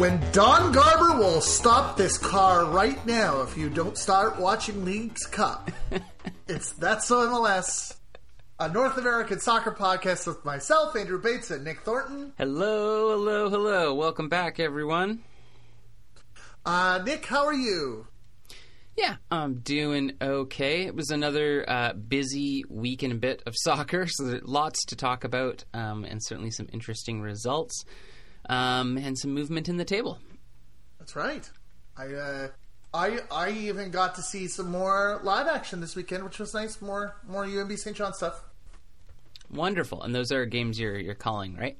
when Don Garber will stop this car right now if you don't start watching Leagues Cup. it's That's So MLS, a North American soccer podcast with myself, Andrew Bates, and Nick Thornton. Hello, hello, hello. Welcome back, everyone. Uh, Nick, how are you? Yeah, I'm doing okay. It was another uh, busy week and a bit of soccer, so lots to talk about, um, and certainly some interesting results, um, and some movement in the table. That's right. I, uh, I, I even got to see some more live action this weekend, which was nice. More, more UNB Saint John stuff. Wonderful, and those are games you're you're calling, right?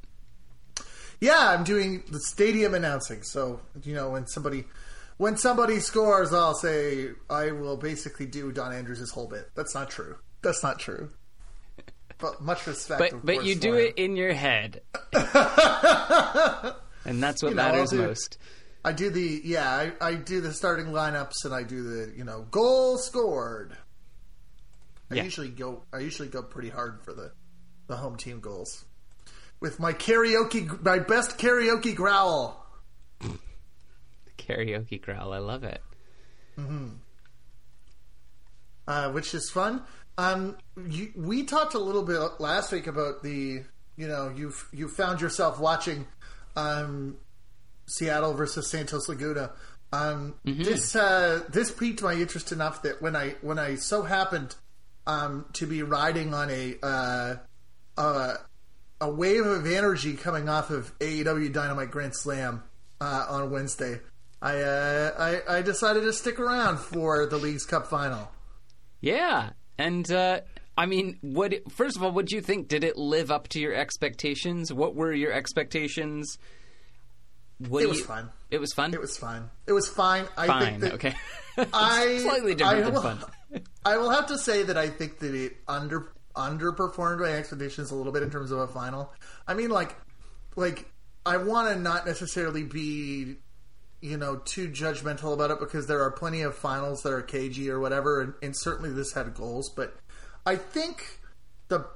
Yeah, I'm doing the stadium announcing. So you know when somebody when somebody scores, I'll say I will basically do Don Andrews' whole bit. That's not true. That's not true. But much respect. But but you do it in your head, and that's what You know, matters do- most. I do the yeah. I, I do the starting lineups and I do the you know goal scored. I Yeah. usually go. I usually go pretty hard for the the home team goals with my karaoke, my best karaoke growl. Karaoke growl, I love it. uh, which is fun. Um, you, we talked a little bit last week about the, you know, you've you found yourself watching um, Seattle versus Santos Laguna. Um, This uh, this piqued my interest enough that when I when I so happened um, to be riding on a uh, uh, a wave of energy coming off of AEW Dynamite Grand Slam uh, on Wednesday, I, uh, I I decided to stick around for the Leagues Cup final. Yeah, and uh, I mean, what? First of all, what do you think? Did it live up to your expectations? What were your expectations? What It was you- fun. It was fun. It was fine. It was fine. I fine. think okay. I Slightly different I than will, fun. I will have to say that I think that it under underperformed my expectations a little bit in terms of a final. I mean, like, like I want to not necessarily be, you know, too judgmental about it because there are plenty of finals that are cagey or whatever, and, and certainly this had goals. But I think the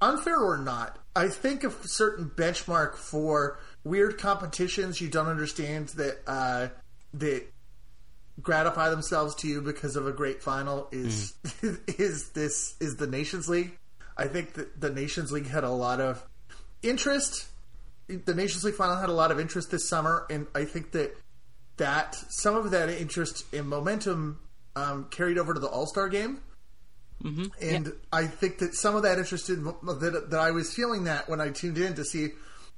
unfair or not, I think a certain benchmark for weird competitions you don't understand that uh, that gratify themselves to you because of a great final is is this is the Nations League. I think that the Nations League had a lot of interest. The Nations League final had a lot of interest this summer, and I think that that some of that interest and momentum um, carried over to the All Star game. And I think that some of that interest in, that that I was feeling that when I tuned in to see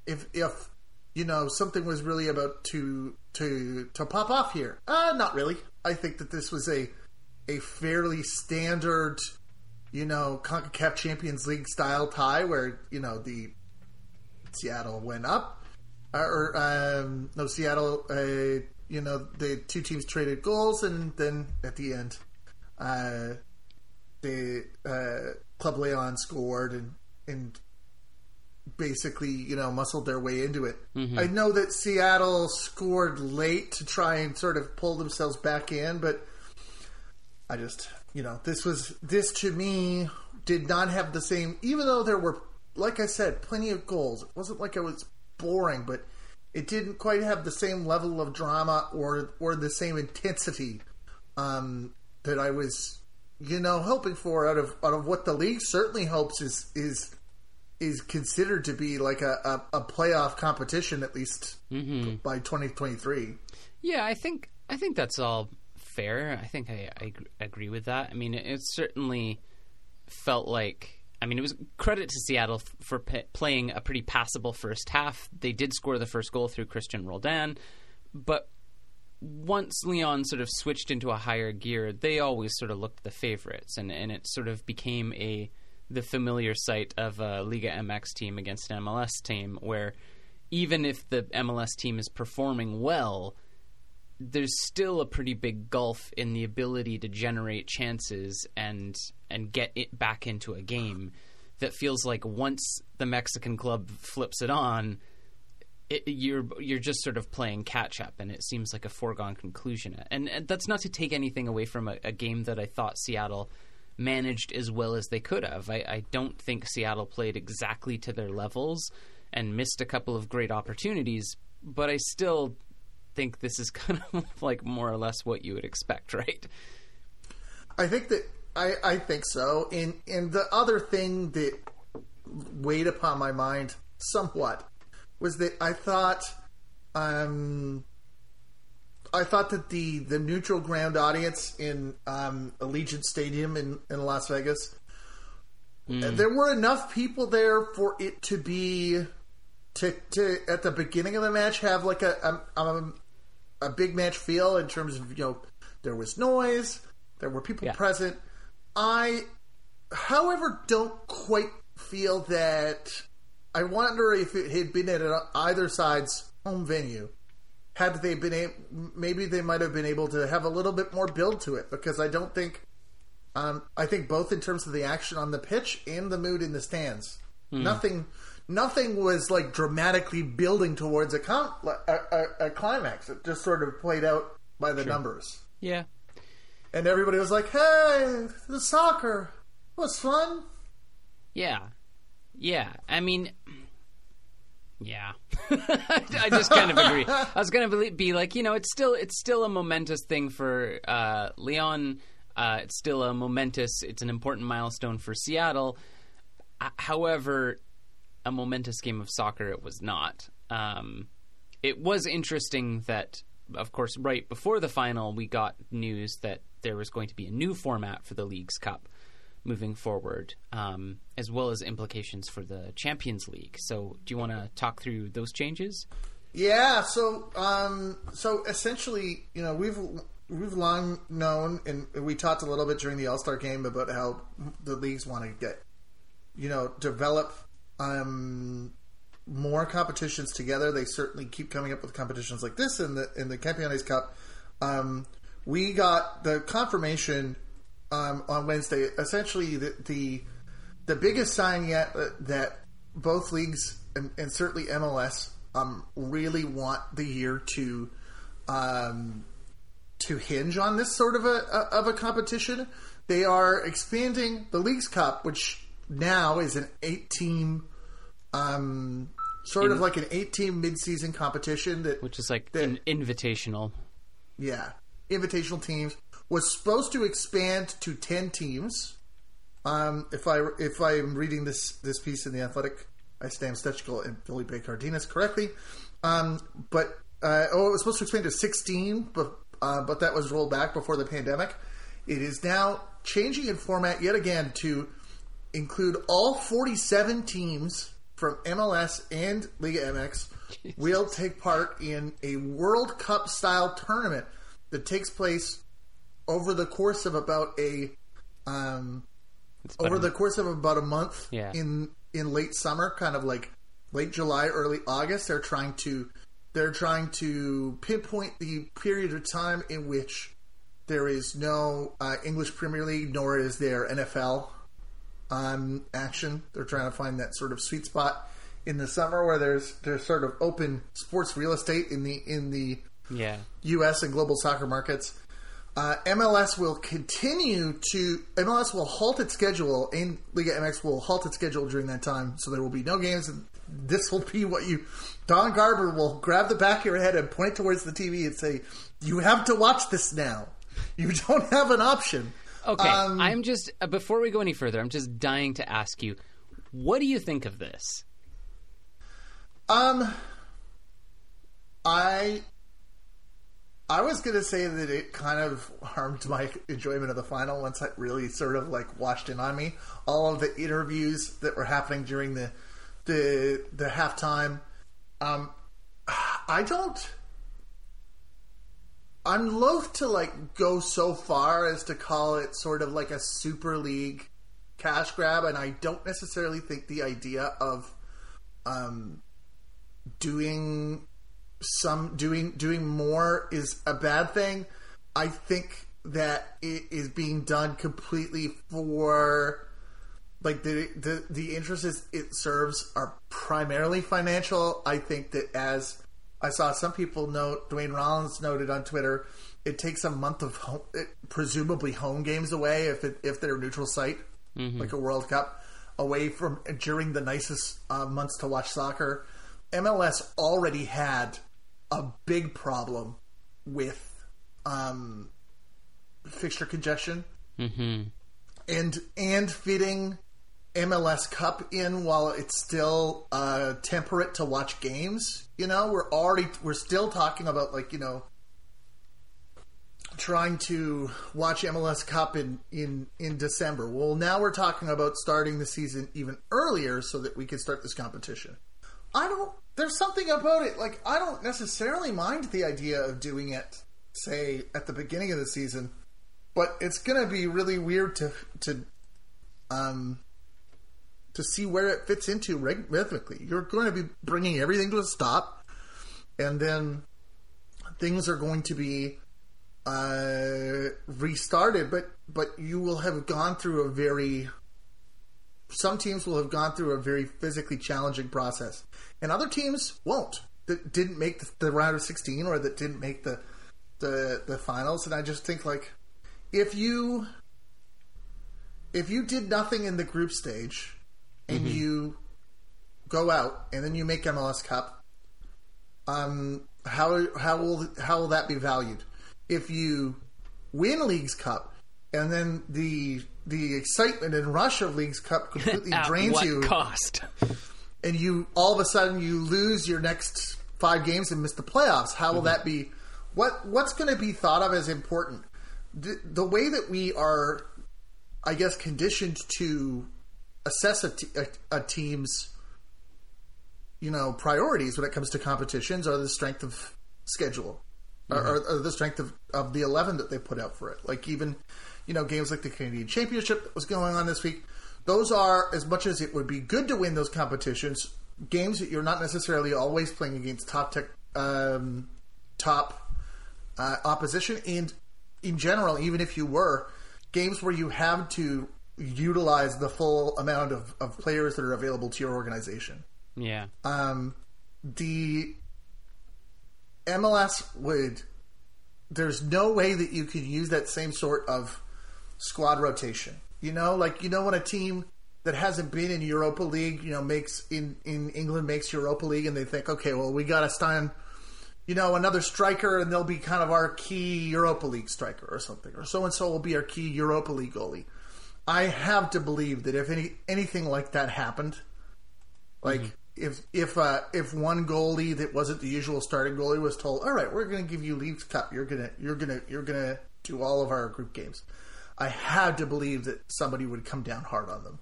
if if you know something was really about to to to pop off here. Uh not really. I think that this was a a fairly standard, you know, CONCACAF Champions League style tie where you know the Seattle went up, uh, or um, no Seattle. Uh, you know, the two teams traded goals, and then at the end, uh, the uh, Club Leon scored and and basically you know muscled their way into it. I know that Seattle scored late to try and sort of pull themselves back in, but I just you know this was this to me did not have the same even though there were like I said plenty of goals. It wasn't like it was boring, but it didn't quite have the same level of drama or or the same intensity um, that I was you know hoping for out of out of what the league certainly hopes is is is considered to be like a, a, a playoff competition at least by 2023. Yeah, I think I think that's all fair. I think I, I agree with that. I mean, it, it certainly felt like. I mean, it was credit to Seattle for p- playing a pretty passable first half. They did score the first goal through Christian Roldan, but once Leon sort of switched into a higher gear, they always sort of looked the favorites, and, and it sort of became a the familiar sight of a Liga MX team against an MLS team, where even if the MLS team is performing well, there's still a pretty big gulf in the ability to generate chances and and get it back into a game that feels like once the Mexican club flips it on, it, you're you're just sort of playing catch up, and it seems like a foregone conclusion. And, and that's not to take anything away from a, a game that I thought Seattle managed as well as they could have. I, I don't think Seattle played exactly to their levels, and missed a couple of great opportunities, but I still think this is kind of like more or less what you would expect, right? I think that I, I think so. And and the other thing that weighed upon my mind somewhat was that I thought um I thought that the the neutral ground audience in um, Allegiant Stadium in, in Las Vegas there were enough people there for it to be to to at the beginning of the match have like a a, a, a big match feel in terms of you know there was noise, there were people Yeah. present. I, however, don't quite feel that. I wonder if it had been at either side's home venue. Had they been able, maybe they might have been able to have a little bit more build to it because I don't think um, I think both in terms of the action on the pitch and the mood in the stands, nothing, nothing was like dramatically building towards a, com- a, a, a climax. It just sort of played out by the numbers, Yeah. and everybody was like, "Hey, the soccer was fun." Yeah. Yeah. I mean, yeah. I just kind of agree. I was going to be like, you know, it's still it's still a momentous thing for uh, Leon. Uh, it's still a momentous. It's an important milestone for Seattle. Uh, however, a momentous game of soccer it was not. Um, it was interesting that, of course, right before the final, we got news that there was going to be a new format for the Leagues Cup moving forward, um, as well as implications for the Champions League. So, do you want to talk through those changes? Yeah, so um, so essentially, you know, we've we've long known, and we talked a little bit during the All Star game about how the leagues want to get, you know, develop um, more competitions together. They certainly keep coming up with competitions like this in the in the Campeones Cup. Um, we got the confirmation um, on Wednesday. Essentially, the, the the biggest sign yet that, that both leagues and, and certainly MLS um, really want the year to um, to hinge on this sort of a, a of a competition. They are expanding the Leagues Cup, which now is an eight team, um, sort of like an eight team mid season competition that Which is like an invitational. yeah, invitational teams was supposed to expand to ten teams. Um, if I if I'm reading this this piece in the Athletic, I stand Stejskal and Felipe Cardenas correctly. Um, but uh, oh, it was supposed to expand to sixteen, but uh, but that was rolled back before the pandemic. It is now changing in format yet again to include all 47 teams from MLS and Liga MX will take part in a World Cup style tournament that takes place over the course of about a um, over the course of about a month Yeah. in in late summer, kind of like late July, early August. They're trying to they're trying to pinpoint the period of time in which there is no uh, English Premier League, nor is there NFL um, action. They're trying to find that sort of sweet spot in the summer where there's there's sort of open sports real estate in the in the yeah. U.S. and global soccer markets. Uh, MLS will continue to MLS will halt its schedule, and Liga MX will halt its schedule during that time. So there will be no games. And this will be what you. Don Garber will grab the back of your head and point towards the TV and say, "You have to watch this now. You don't have an option." Okay, Um, I'm just uh, before we go any further, I'm just dying to ask you, what do you think of this? Um, I I was gonna say that it kind of harmed my enjoyment of the final once it really sort of like washed in on me. All of the interviews that were happening during the the the halftime. Um, I don't. I'm loath to like go so far as to call it sort of like a super league cash grab, and I don't necessarily think the idea of um, doing some doing doing more is a bad thing. I think that it is being done completely for like the the the interests it serves are primarily financial. I think that as I saw some people note, Dwayne Rollins noted on Twitter, it takes a month of home, it, presumably home games away if it, if they're a neutral site like a World Cup. away from during the nicest uh, months to watch soccer. MLS already had a big problem with um, fixture congestion Mm-hmm. and and fitting MLS Cup in while it's still uh, temperate to watch games. You know, we're already we're still talking about like you know trying to watch MLS Cup in in in December. Well, now we're talking about starting the season even earlier so that we can start this competition. I don't. There's something about it. Like I don't necessarily mind the idea of doing it, say at the beginning of the season, but it's gonna be really weird to to um to see where it fits into rhythmically. You're going to be bringing everything to a stop, and then things are going to be uh, restarted. But but you will have gone through a very some teams will have gone through a very physically challenging process, and other teams won't. That didn't make the, the round of sixteen or that didn't make the the the finals. And I just think like if you if you did nothing in the group stage and you go out and then you make MLS Cup, um, how how will how will that be valued? If you win Leagues Cup and then the the excitement and rush of Leagues Cup completely drains what you, cost? and you all of a sudden you lose your next five games and miss the playoffs. How will that be? What what's going to be thought of as important? The, the way that we are, I guess, conditioned to assess a, t- a, a team's, you know, priorities when it comes to competitions are the strength of schedule, or, or, or the strength of, of the eleven that they put out for it. Like even, you know, games like the Canadian Championship that was going on this week. Those are as much as it would be good to win those competitions. Games that you're not necessarily always playing against top tech, um, top uh, opposition, and in general, even if you were games where you have to utilize the full amount of, of players that are available to your organization. Yeah. Um, the MLS would. There's no way that you could use that same sort of squad rotation. You know, like you know when a team that hasn't been in Europa League, you know, makes in in England makes Europa League, and they think, okay, well, we got to sign, you know, another striker, and they'll be kind of our key Europa League striker or something, or so and so will be our key Europa League goalie. I have to believe that if any anything like that happened, like if if uh, if one goalie that wasn't the usual starting goalie was told, "All right, we're going to give you Leagues Cup. You're gonna you're gonna you're gonna do all of our group games," I had to believe that somebody would come down hard on them.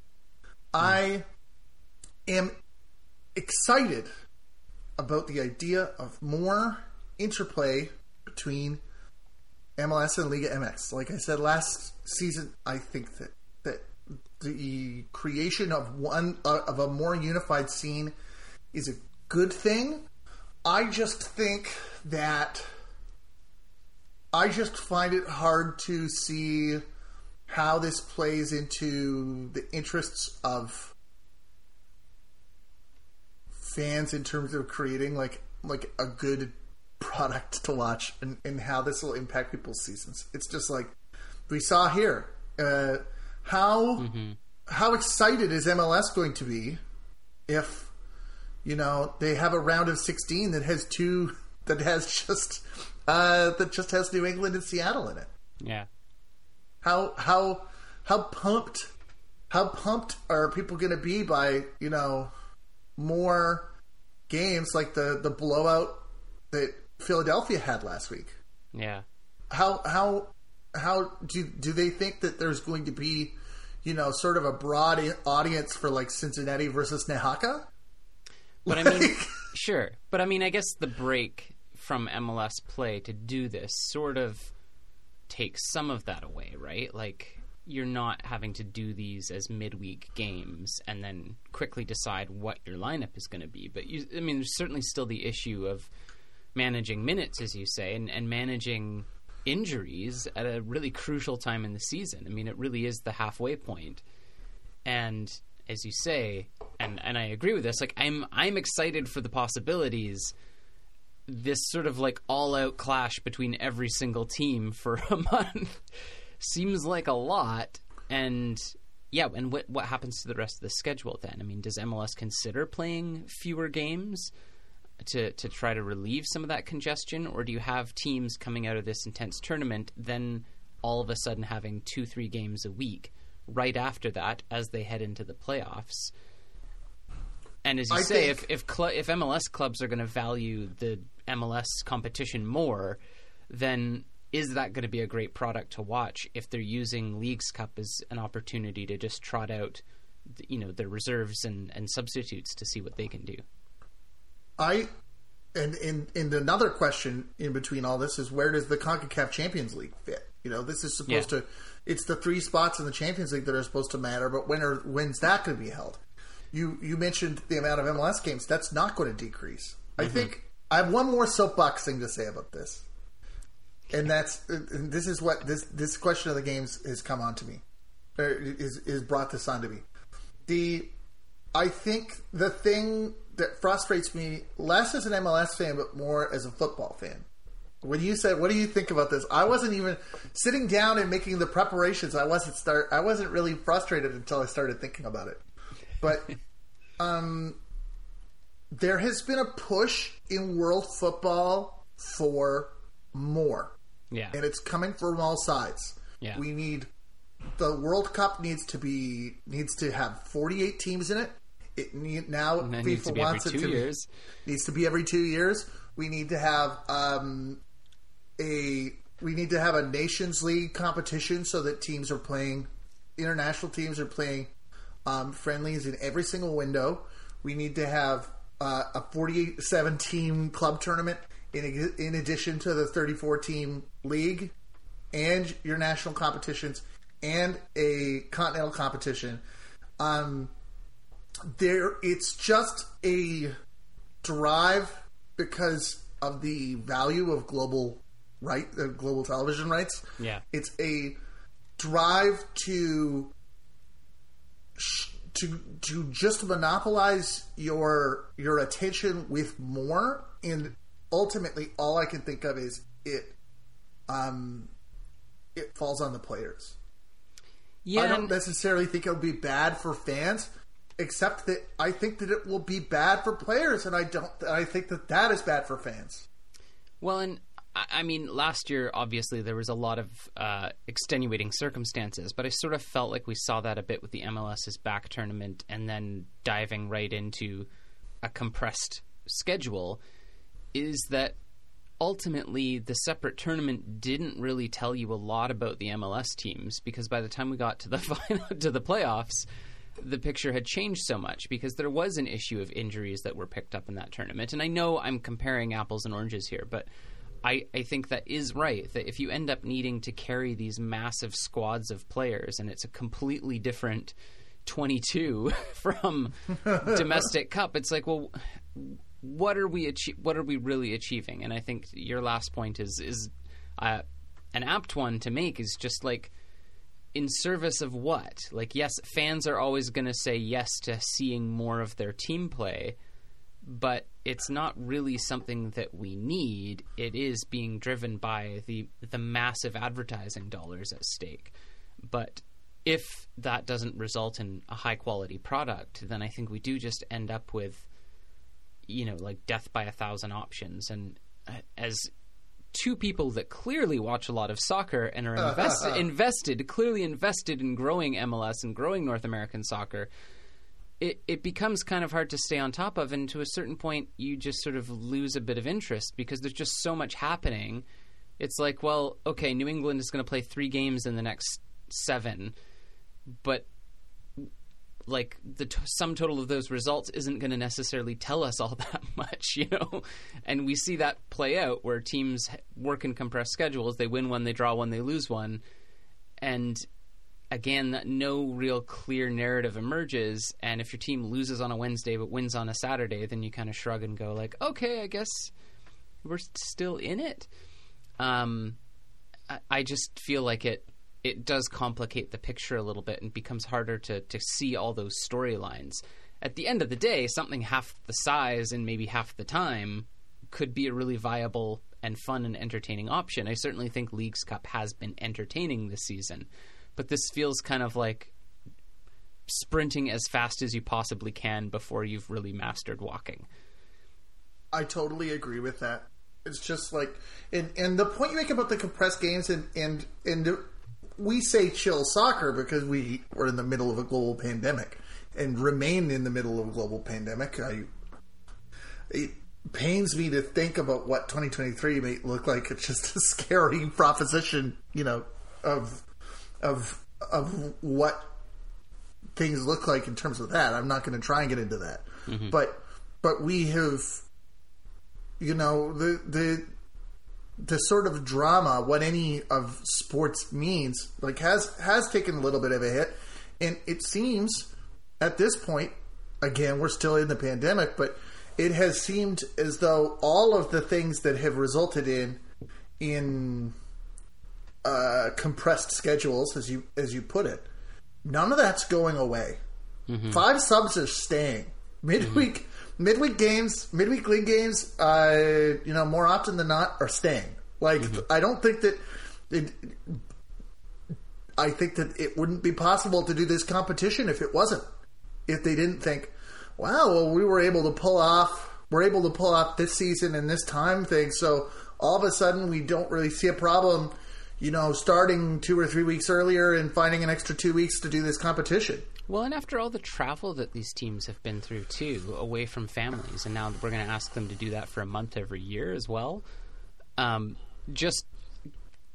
I am excited about the idea of more interplay between MLS and Liga MX. Like I said last season, I think that the creation of one uh, of a more unified scene is a good thing. I just think that I just find it hard to see how this plays into the interests of fans in terms of creating like like a good product to watch and, and how this will impact people's seasons. It's just like we saw here. Uh, how how excited is MLS going to be if you know they have a round of sixteen that has two that has just uh, that just has New England and Seattle in it? Yeah. How how how pumped how pumped are people going to be by you know more games like the the blowout that Philadelphia had last week? Yeah. How how how do do they think that there's going to be you know sort of a broad audience for like Cincinnati versus Necaxa? But I mean, sure. But I mean, I guess the break from MLS play to do this sort of takes some of that away, right? Like you're not having to do these as midweek games and then quickly decide what your lineup is going to be. But you, I mean, there's certainly still the issue of managing minutes, as you say, and, and managing injuries at a really crucial time in the season. I mean, it really is the halfway point. And as you say, and and I agree with this, like I'm I'm excited for the possibilities. This sort of like all out clash between every single team for a month seems like a lot and yeah, and what what happens to the rest of the schedule then? I mean, does MLS consider playing fewer games to to try to relieve some of that congestion, or do you have teams coming out of this intense tournament then all of a sudden having two three games a week right after that as they head into the playoffs? And as you I say, think- if if cl- if MLS clubs are going to value the MLS competition more, then is that going to be a great product to watch if they're using Leagues Cup as an opportunity to just trot out, you know, their reserves and, and substitutes to see what they can do? I and and and another question in between all this is where does the CONCACAF Champions League fit? You know, this is supposed Yeah. to it's the three spots in the Champions League that are supposed to matter, but when are when's that going to be held? You you mentioned the amount of MLS games. That's not going to decrease. I mm-hmm. think I have one more soapbox thing to say about this. And that's this is what this this question of the games has come on to me. Or is is brought this on to me. The I think the thing that frustrates me less as an MLS fan, but more as a football fan. When you said, "What do you think about this?" I wasn't even sitting down and making the preparations. I wasn't start. I wasn't really frustrated until I started thinking about it. But um, there has been a push in world football for more Yeah. and it's coming from all sides. Yeah. We need the World Cup needs to be needs to have 48 teams in it. It need, now FIFA needs to be every wants two it to years. needs to be every 2 years. We need to have um, a we need to have a Nations League competition so that teams are playing international teams are playing um, friendlies in every single window. We need to have uh, a 47 team club tournament in in addition to the 34 team league and your national competitions and a continental competition. Um, there, it's just a drive because of the value of global right, uh, global television rights. Yeah. it's a drive to to to just monopolize your your attention with more and ultimately all I can think of is it um it falls on the players. Yeah. I don't necessarily think it'll be bad for fans except that I think that it will be bad for players and I don't I think that that is bad for fans. Well, and I mean, last year, obviously, there was a lot of uh, extenuating circumstances, but I sort of felt like we saw that a bit with the MLS's back tournament and then diving right into a compressed schedule. Is that ultimately the separate tournament didn't really tell you a lot about the MLS teams because by the time we got to the final, to the playoffs, the picture had changed so much because there was an issue of injuries that were picked up in that tournament. And I know I'm comparing apples and oranges here, but I, I think that is right. That if you end up needing to carry these massive squads of players and it's a completely different 22 from domestic cup, it's like, well, what are we achie- what are we really achieving? And I think your last point is is uh, an apt one to make is just like in service of what? Like, yes, fans are always going to say yes to seeing more of their team play, but it's not really something that we need. It is being driven by the the massive advertising dollars at stake. But if that doesn't result in a high quality product, then I think we do just end up with, you know, like death by a thousand options. And uh, as two people that clearly watch a lot of soccer and are uh-huh. invest- invested, clearly invested in growing MLS and growing North American soccer, it, it becomes kind of hard to stay on top of. And to a certain point, you just sort of lose a bit of interest because there's just so much happening. It's like, well, okay, New England is going to play three games in the next seven, but like the t- sum total of those results isn't going to necessarily tell us all that much, you know. And we see that play out where teams work in compressed schedules. They win one, they draw one, they lose one, and again, no real clear narrative emerges. And if your team loses on a Wednesday but wins on a Saturday, then you kind of shrug and go like, okay, I guess we're still in it. Um, I, I just feel like it it does complicate the picture a little bit and becomes harder to to see all those storylines. At the end of the day, something half the size and maybe half the time could be a really viable and fun and entertaining option. I certainly think Leagues Cup has been entertaining this season, but this feels kind of like sprinting as fast as you possibly can before you've really mastered walking. I totally agree with that. It's just like, and and the point you make about the compressed games and and and we say chill soccer because we were in the middle of a global pandemic and remain in the middle of a global pandemic. I, it pains me to think about what 2023 may look like. It's just a scary proposition, you know, of of of what things look like in terms of that. I'm not going to try and get into that, mm-hmm. but but we have you know the the the sort of drama what any of sports means like has has taken a little bit of a hit. And it seems at this point again we're still in the pandemic but it has seemed as though all of the things that have resulted in in uh, compressed schedules as you as you put it none of that's going away. Mm-hmm. five subs are staying. Midweek mm-hmm midweek games, midweek league games, uh, you know, more often than not, are staying. Like, mm-hmm. I don't think that. It, I think that it wouldn't be possible to do this competition if it wasn't. If they didn't think, wow, well, we were able to pull off, we're able to pull off this season and this time thing. So all of a sudden, we don't really see a problem, you know, starting two or three weeks earlier and finding an extra two weeks to do this competition. Well, and after all the travel that these teams have been through too, away from families, and now we're going to ask them to do that for a month every year as well. Um, just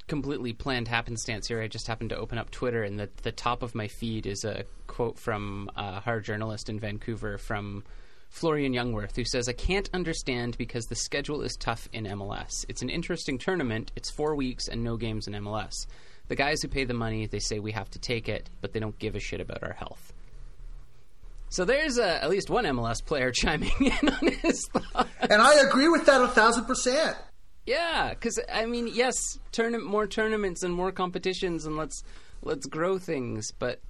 completely planned happenstance here. I just happened to open up Twitter, and the the top of my feed is a quote from a hard journalist in Vancouver from Florian Jungwirth, who says, "I can't understand because the schedule is tough in MLS. It's an interesting tournament. It's four weeks and no games in MLS." The guys who pay the money, they say we have to take it, but they don't give a shit about our health. So there's uh, at least one MLS player chiming in on his thoughts. And I agree with that a thousand percent. Yeah, because I mean, yes, turn more tournaments and more competitions, and let's let's grow things. But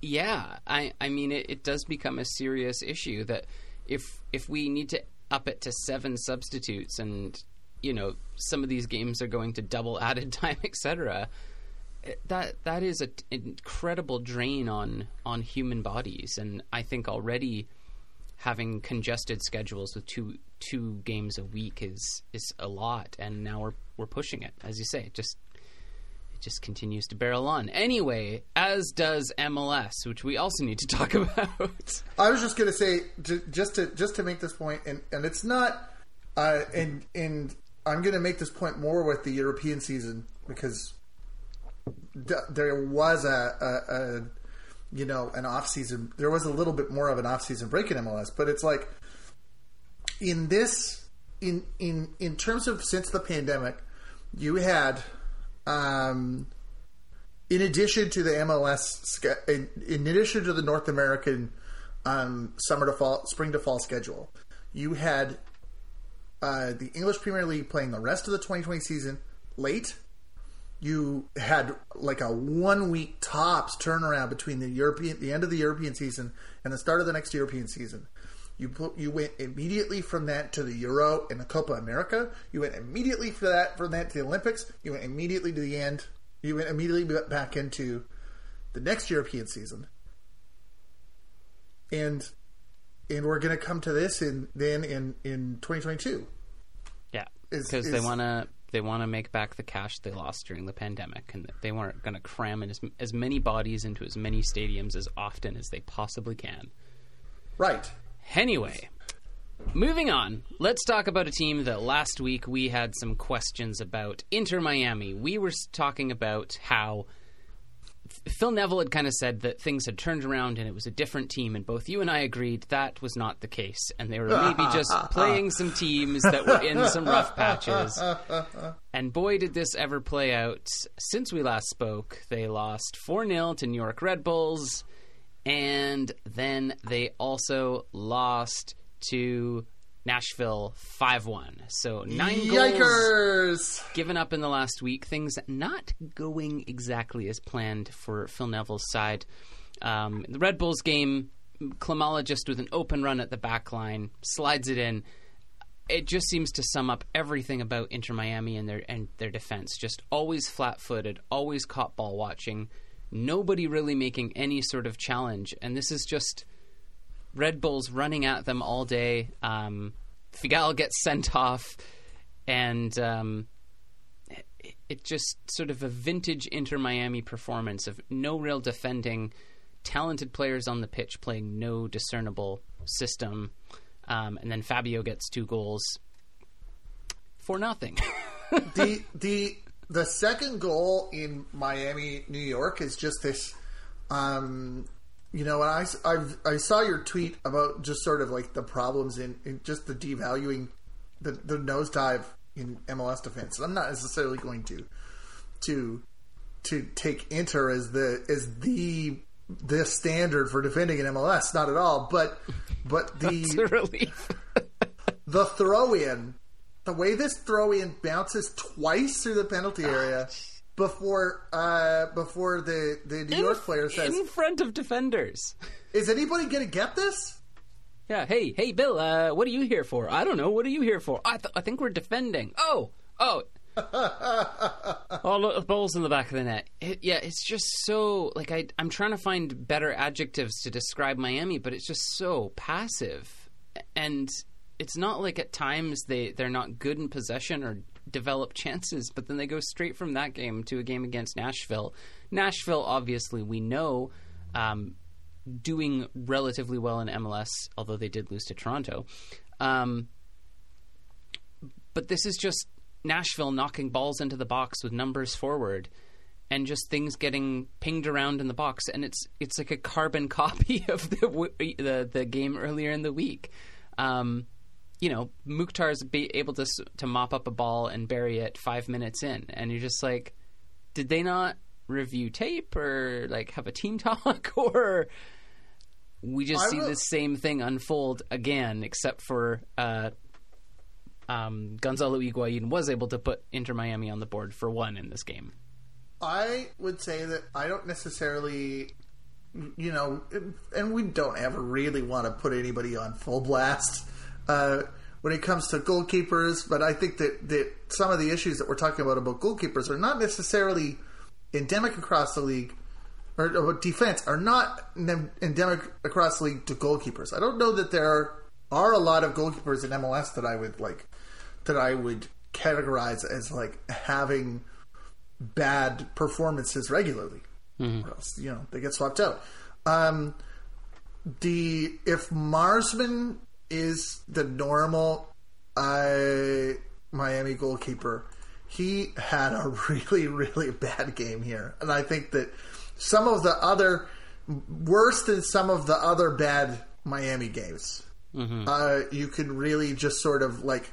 yeah, I I mean, it, it does become a serious issue that if if we need to up it to seven substitutes and you know some of these games are going to double added time, etc. That that is an incredible drain on on human bodies, and I think already having congested schedules with two two games a week is is a lot, and now we're we're pushing it, as you say. It just it just continues to barrel on. Anyway, as does MLS, which we also need to talk about. I was just going to say, just to just to make this point, and and it's not, uh, and and I'm going to make this point more with the European season because d- there was a, a, a, you know an off season. There was a little bit more of an off season break in MLS, but it's like in this in in in terms of since the pandemic, you had um, in addition to the MLS in, in addition to the North American um, summer to fall spring to fall schedule, you had uh, the English Premier League playing the rest of the 2020 season late. You had like a one week tops turnaround between the European, the end of the European season and the start of the next European season. You put, you went immediately from that to the Euro and the Copa America. You went immediately for that from that to the Olympics. You went immediately to the end. You went immediately back into the next European season. And and we're going to come to this in then in in 2022 because they want to they want to make back the cash they lost during the pandemic, and they weren't going to cram in as, as many bodies into as many stadiums as often as they possibly can. Right. Anyway, moving on. Let's talk about a team that last week we had some questions about. Inter Miami. We were talking about how Phil Neville had kind of said that things had turned around and it was a different team, and both you and I agreed that was not the case, and they were maybe just playing some teams that were in some rough patches. And boy, did this ever play out. Since we last spoke, they lost 4 0 to New York Red Bulls, and then they also lost to Nashville 5 1. So nine Yikers. goals given up in the last week. Things not going exactly as planned for Phil Neville's side. Um, the Red Bulls game, Klimala just with an open run at the back line, slides it in. It just seems to sum up everything about Inter Miami and their and their defense. Just always flat footed, always caught ball watching, nobody really making any sort of challenge, and this is just Red Bulls running at them all day. Um, Figal gets sent off, and um, it, it just sort of a vintage Inter Miami performance of no real defending, talented players on the pitch playing no discernible system, um, and then Fabio gets two goals for nothing. the the the second goal in Miami, New York, is just this. Um, you know, and I, I've, I saw your tweet about just sort of like the problems in, in just the devaluing, the the nosedive in MLS defense. I'm not necessarily going to to to take Inter as the as the the standard for defending in MLS. Not at all. But but the the throw in the way this throw in bounces twice through the penalty area before uh, before the, the New in, York player says in front of defenders. Is anybody going to get this? Yeah. Hey, hey, Bill. Uh, what are you here for? I don't know. What are you here for? I, th- I think we're defending. Oh, oh. oh, look, the ball's in the back of the net. It, yeah, it's just so like I, I'm trying to find better adjectives to describe Miami, but it's just so passive, and it's not like at times they they're not good in possession or develop chances, but then they go straight from that game to a game against Nashville. Nashville, obviously, we know. Um, doing relatively well in MLS, although they did lose to Toronto. Um, but this is just Nashville knocking balls into the box with numbers forward and just things getting pinged around in the box and it's it's like a carbon copy of the the, the game earlier in the week. Um, you know, Mukhtar's be able to to mop up a ball and bury it 5 minutes in and you're just like did they not review tape or like have a team talk or we just I see the same thing unfold again except for uh, um, Gonzalo Higuain was able to put Inter Miami on the board for one in this game. I would say that I don't necessarily, you know, and we don't ever really want to put anybody on full blast uh, when it comes to goalkeepers. But I think that, that some of the issues that we're talking about about goalkeepers are not necessarily endemic across the league, or, or defense are not endemic across the league to goalkeepers. I don't know that there are a lot of goalkeepers in MLS that I would like that I would categorize as like having bad performances regularly. Mm-hmm. Or else, you know, they get swapped out. Um, the if Marsman is the normal uh, Miami goalkeeper, he had a really really bad game here, and I think that some of the other worse than some of the other bad Miami games. Mm-hmm. Uh, you could really just sort of like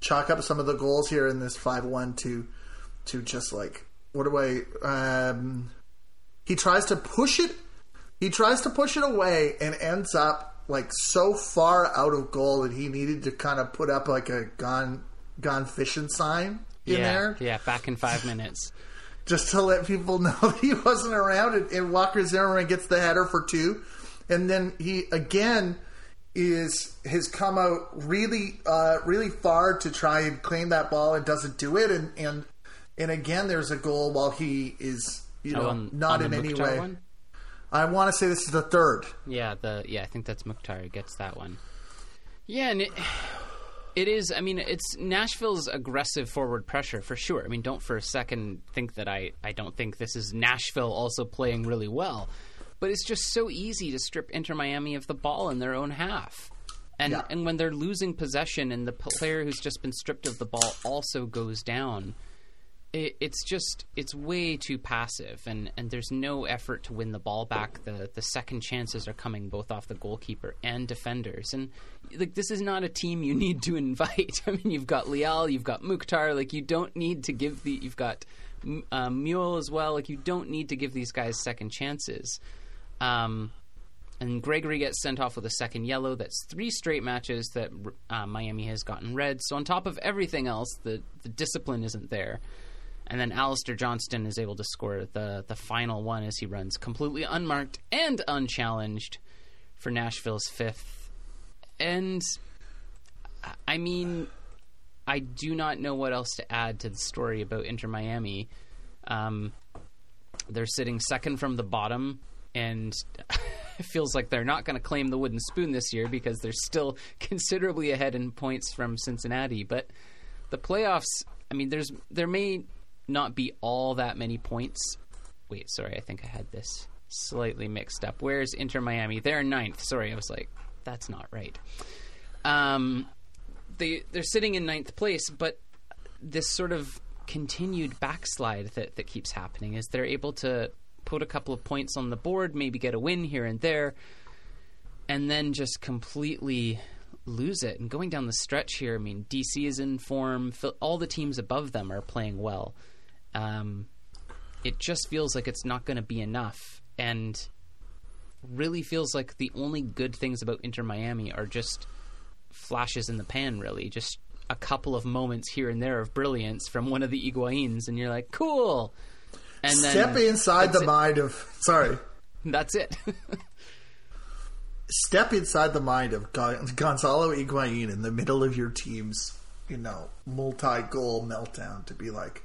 chalk up some of the goals here in this five one to to just like what do I? Um, he tries to push it. He tries to push it away and ends up like so far out of goal that he needed to kind of put up like a gone gone fishing sign in yeah, there. Yeah, back in five minutes. Just to let people know that he wasn't around, and, and Walker Zimmerman gets the header for two, and then he again is has come out really uh, really far to try and claim that ball and doesn't do it and and and again there's a goal while he is you oh, know on, not on in any way one? I want to say this is the third yeah the yeah I think that's Mukhtar gets that one yeah and it it is I mean it's Nashville's aggressive forward pressure for sure I mean don't for a second think that I I don't think this is Nashville also playing really well but it's just so easy to strip Inter Miami of the ball in their own half. And yeah. and when they're losing possession and the player who's just been stripped of the ball also goes down, it, it's just it's way too passive and, and there's no effort to win the ball back. The the second chances are coming both off the goalkeeper and defenders. And like this is not a team you need to invite. I mean you've got Leal, you've got Mukhtar, like you don't need to give the you've got uh, Muyl as well. Like you don't need to give these guys second chances. Um, and Gregore gets sent off with a second yellow. That's three straight matches that uh, Miami has gotten red. So on top of everything else, the the discipline isn't there. And then Alistair Johnston is able to score the the final one as he runs completely unmarked and unchallenged for Nashville's fifth. And I mean, I do not know what else to add to the story about Inter Miami. Um, They're sitting second from the bottom, and it feels like they're not going to claim the wooden spoon this year because they're still considerably ahead in points from Cincinnati. But the playoffs, I mean, there's there may not be all that many points. Wait, sorry, I think I had this slightly mixed up. Where's Inter Miami? They're ninth. Sorry, I was like, that's not right. Um, they they're sitting in ninth place, but this sort of continued backslide that that keeps happening is they're able to put a couple of points on the board, maybe get a win here and there, and then just completely lose it. And going down the stretch here, I mean, DC is in form. All the teams above them are playing well. Um, it just feels like it's not going to be enough, and really feels like the only good things about Inter Miami are just flashes in the pan. Really, just a couple of moments here and there of brilliance from one of the Higuains, and you're like, cool. And step inside the it. mind of sorry. That's it. step inside the mind of Gonzalo Higuain in the middle of your team's, you know, multi-goal meltdown to be like,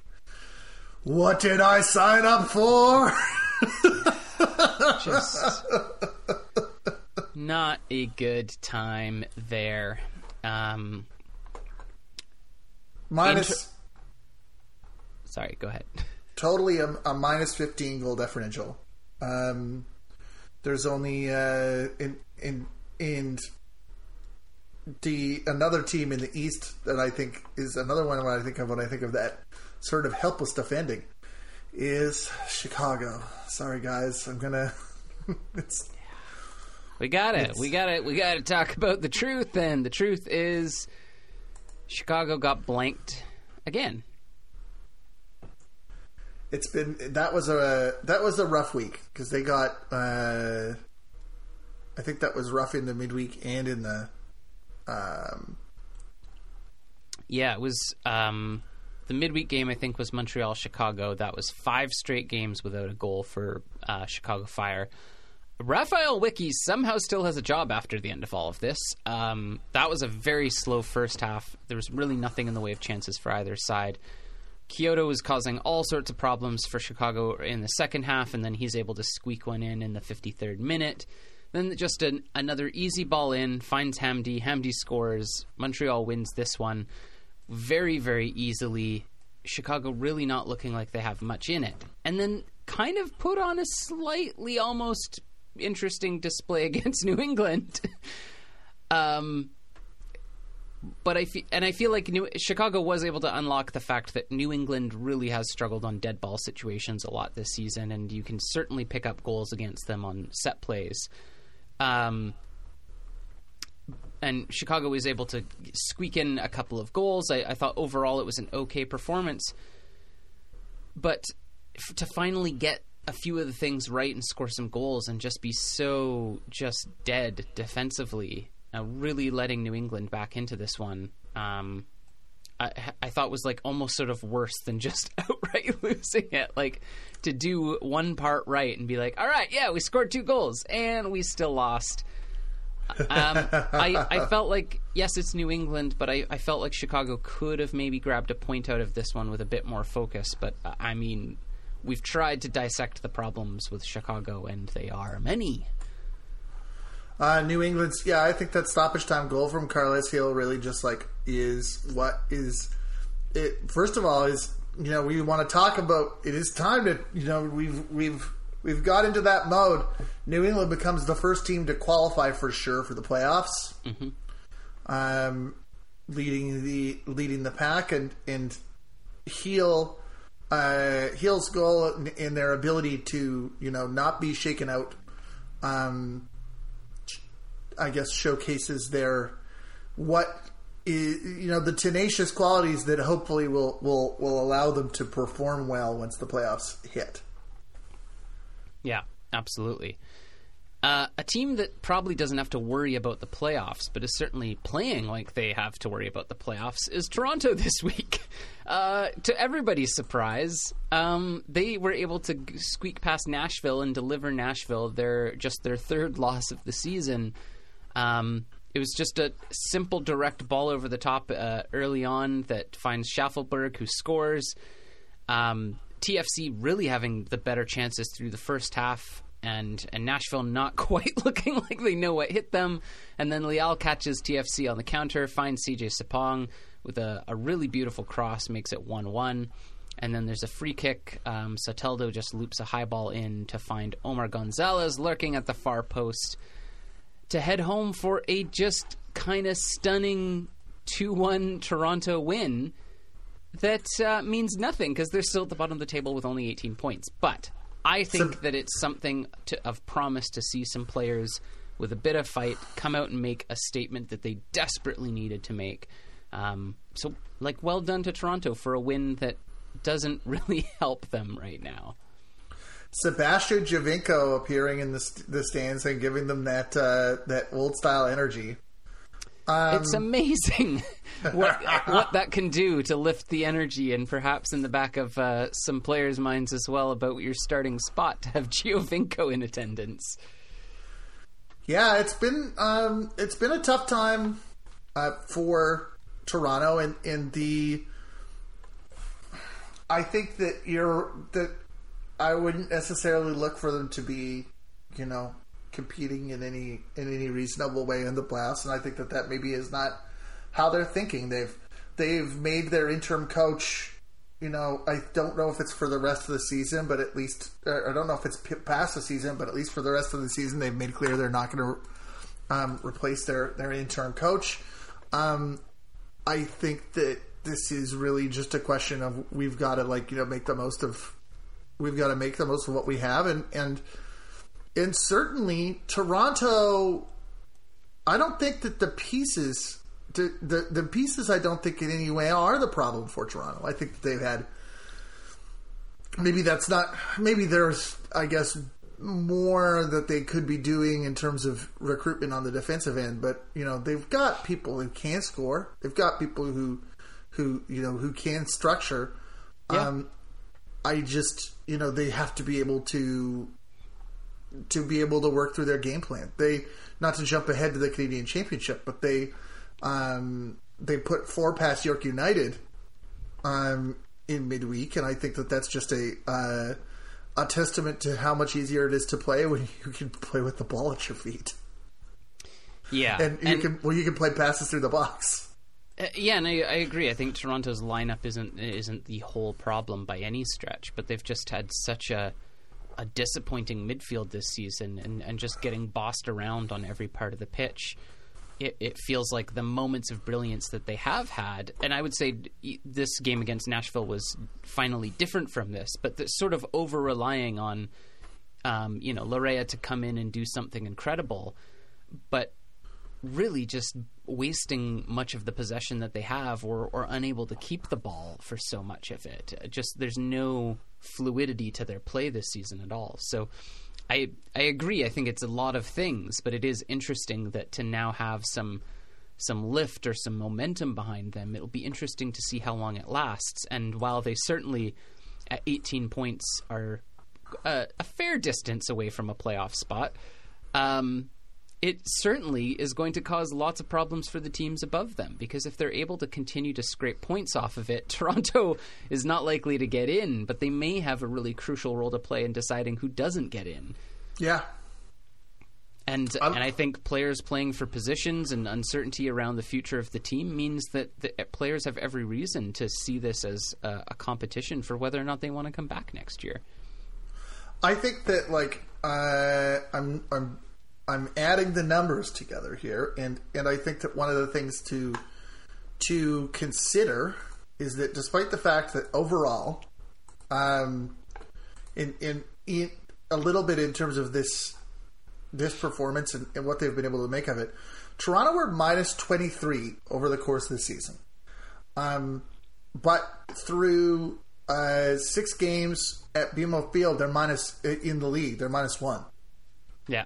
"What did I sign up for?" Just not a good time there. Um, Minus. Inter- Sorry, go ahead. Totally a, a minus 15 goal differential. Um, there's only uh, in in in the another team in the East that I think is another one when I think of when I think of that sort of helpless defending is Chicago. Sorry guys, I'm gonna. it's we got it. We got it. We got to talk about the truth. And the truth is, Chicago got blanked again. It's been that was a that was a rough week because they got uh, I think that was rough in the midweek and in the um, yeah it was um, the midweek game I think was Montreal Chicago that was five straight games without a goal for uh, Chicago Fire Raphael Wicky somehow still has a job after the end of all of this. Um, that was a very slow first half. There was really nothing in the way of chances for either side. Quioto was causing all sorts of problems for Chicago in the second half, and then he's able to squeak one in in the 53rd minute. Then just an, another easy ball in, finds Hamdi. Hamdi scores. Montreal wins this one very, very easily. Chicago really not looking like they have much in it. And then kind of put on a slightly almost interesting display against New England. um, but I feel, and I feel like New, Chicago was able to unlock the fact that New England really has struggled on dead ball situations a lot this season, and you can certainly pick up goals against them on set plays. Um, and Chicago was able to squeak in a couple of goals. I, I thought overall it was an okay performance, but f- to finally get a few of the things right and score some goals and just be so just dead defensively, uh, really letting New England back into this one. Um, I, I thought was like almost sort of worse than just outright losing it. Like to do one part right and be like, all right, yeah, we scored two goals and we still lost. Um, I, I felt like yes, it's New England, but I, I felt like Chicago could have maybe grabbed a point out of this one with a bit more focus. But uh, I mean, we've tried to dissect the problems with Chicago, and they are many. Uh, New England's, yeah, I think that stoppage time goal from Carlos Gil really just like is what is it. First of all, is you know we want to talk about it is time to you know we've we've we've got into that mode. New England becomes the first team to qualify for sure for the playoffs. Mm-hmm. Um, leading the leading the pack and and Gil uh, Gil's goal in their ability to, you know, not be shaken out, um, I guess showcases their what is, you know the tenacious qualities that hopefully will will will allow them to perform well once the playoffs hit. Yeah, absolutely. Uh, a team that probably doesn't have to worry about the playoffs, but is certainly playing like they have to worry about the playoffs, is Toronto this week. Uh, to everybody's surprise, um, they were able to squeak past Nashville and deliver Nashville their just their third loss of the season. Um, it was just a simple, direct ball over the top uh, early on that finds Shaffelburg, who scores. Um, TFC really having the better chances through the first half and and Nashville not quite looking like they know what hit them. And then Leal catches TFC on the counter, finds CJ Sapong with a, a really beautiful cross, makes it 1 1. And then there's a free kick. Um, Soteldo just loops a high ball in to find Omar Gonzalez lurking at the far post to head home for a just kind of stunning 2 1 Toronto win that uh, means nothing because they're still at the bottom of the table with only 18 points. But I think so, that it's something to, of promise to see some players with a bit of fight come out and make a statement that they desperately needed to make. Um, so, like, well done to Toronto for a win that doesn't really help them right now. Sebastian Giovinco appearing in the, the stands and giving them that uh, that old style energy. Um, it's amazing what what that can do to lift the energy and perhaps in the back of uh, some players' minds as well about your starting spot to have Giovinco in attendance. Yeah, it's been um, it's been a tough time uh, for Toronto and in the. I think that you're that I wouldn't necessarily look for them to be, you know, competing in any in any reasonable way in the playoffs, and I think that that maybe is not how they're thinking. They've they've made their interim coach. You know, I don't know if it's for the rest of the season, but at least I don't know if it's past the season, but at least for the rest of the season, they've made clear they're not going to um, replace their their interim coach. Um, I think that this is really just a question of we've got to like you know make the most of we've got to make the most of what we have and and and certainly Toronto. I don't think that the pieces, the, the, the pieces, I don't think in any way are the problem for Toronto. I think that they've had. Maybe that's not. Maybe there's, I guess, more that they could be doing in terms of recruitment on the defensive end. But you know, they've got people who can score. They've got people who, who you know, who can structure. Yeah. Um, I just, you know, they have to be able to to be able to work through their game plan. They not to jump ahead to the Canadian Championship, but they um, they put four past York United um, in midweek, and I think that that's just a uh, a testament to how much easier it is to play when you can play with the ball at your feet. Yeah, and you and, can well you can play passes through the box. Uh, yeah, and I, I, agree. I think Toronto's lineup isn't isn't the whole problem by any stretch, but they've just had such a a disappointing midfield this season and, and just getting bossed around on every part of the pitch. It, it, feels like the moments of brilliance that they have had, and I would say this game against Nashville was finally different from this, but sort of over relying on, um, you know, Laryea to come in and do something incredible, but really just wasting much of the possession that they have or, or unable to keep the ball for so much of it. Just there's no fluidity to their play this season at all. So I I agree. I think it's a lot of things, but it is interesting that to now have some some lift or some momentum behind them, it'll be interesting to see how long it lasts. And while they certainly at 18 points are a, a fair distance away from a playoff spot, um, it certainly is going to cause lots of problems for the teams above them because if they're able to continue to scrape points off of it, Toronto is not likely to get in, but they may have a really crucial role to play in deciding who doesn't get in. Yeah. And I'm, and I think players playing for positions and uncertainty around the future of the team means that the players have every reason to see this as a, a competition for whether or not they want to come back next year. I think that like uh, I'm I'm I'm adding the numbers together here, and and I think that one of the things to to consider is that despite the fact that overall, um, in in, in a little bit in terms of this this performance and, and what they've been able to make of it, Toronto were minus twenty three over the course of the season, um, but through uh, six games at BMO Field, they're minus in the league. They're minus one. Yeah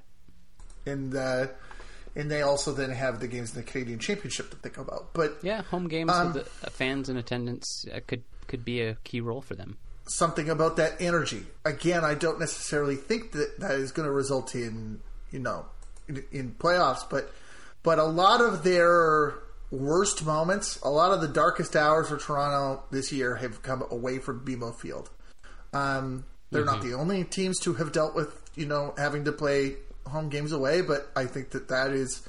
and uh, and they also then have the games in the Canadian Championship to think about. But yeah, home games um, with the fans in attendance uh, could could be a key role for them. Something about that energy. Again, I don't necessarily think that that is going to result in you know in, in playoffs, but but a lot of their worst moments, a lot of the darkest hours for Toronto this year have come away from BMO Field. Um, they're not the only teams to have dealt with you know having to play home games away, but I think that that is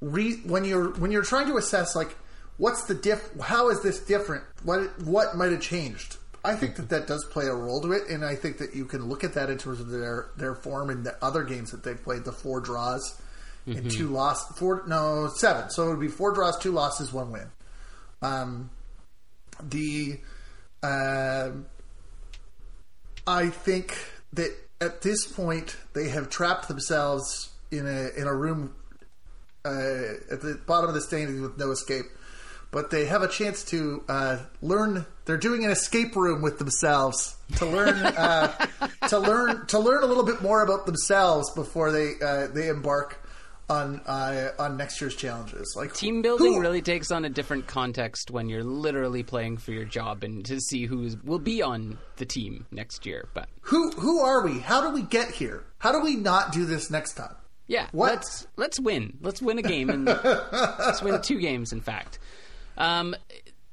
re- when you're when you're trying to assess like what's the diff how is this different? What what might have changed? I think that that does play a role to it and i think that you can look at that in terms of their their form in the other games that they've played the four draws and two losses four no seven. So it would be four draws two losses one win. Um the um I think that at this point they have trapped themselves in a in a room uh, at the bottom of the standings with no escape. But they have a chance to uh, learn. They're doing an escape room with themselves to learn uh, to learn to learn a little bit more about themselves before they uh, they embark on uh, on next year's challenges. Like Team building who- really takes on a different context when you're literally playing for your job and to see who will be on the team next year. But who who are we? How do we get here? How do we not do this next time? yeah, What? let's let's win. Let's win a game and let's win two games. In fact, um,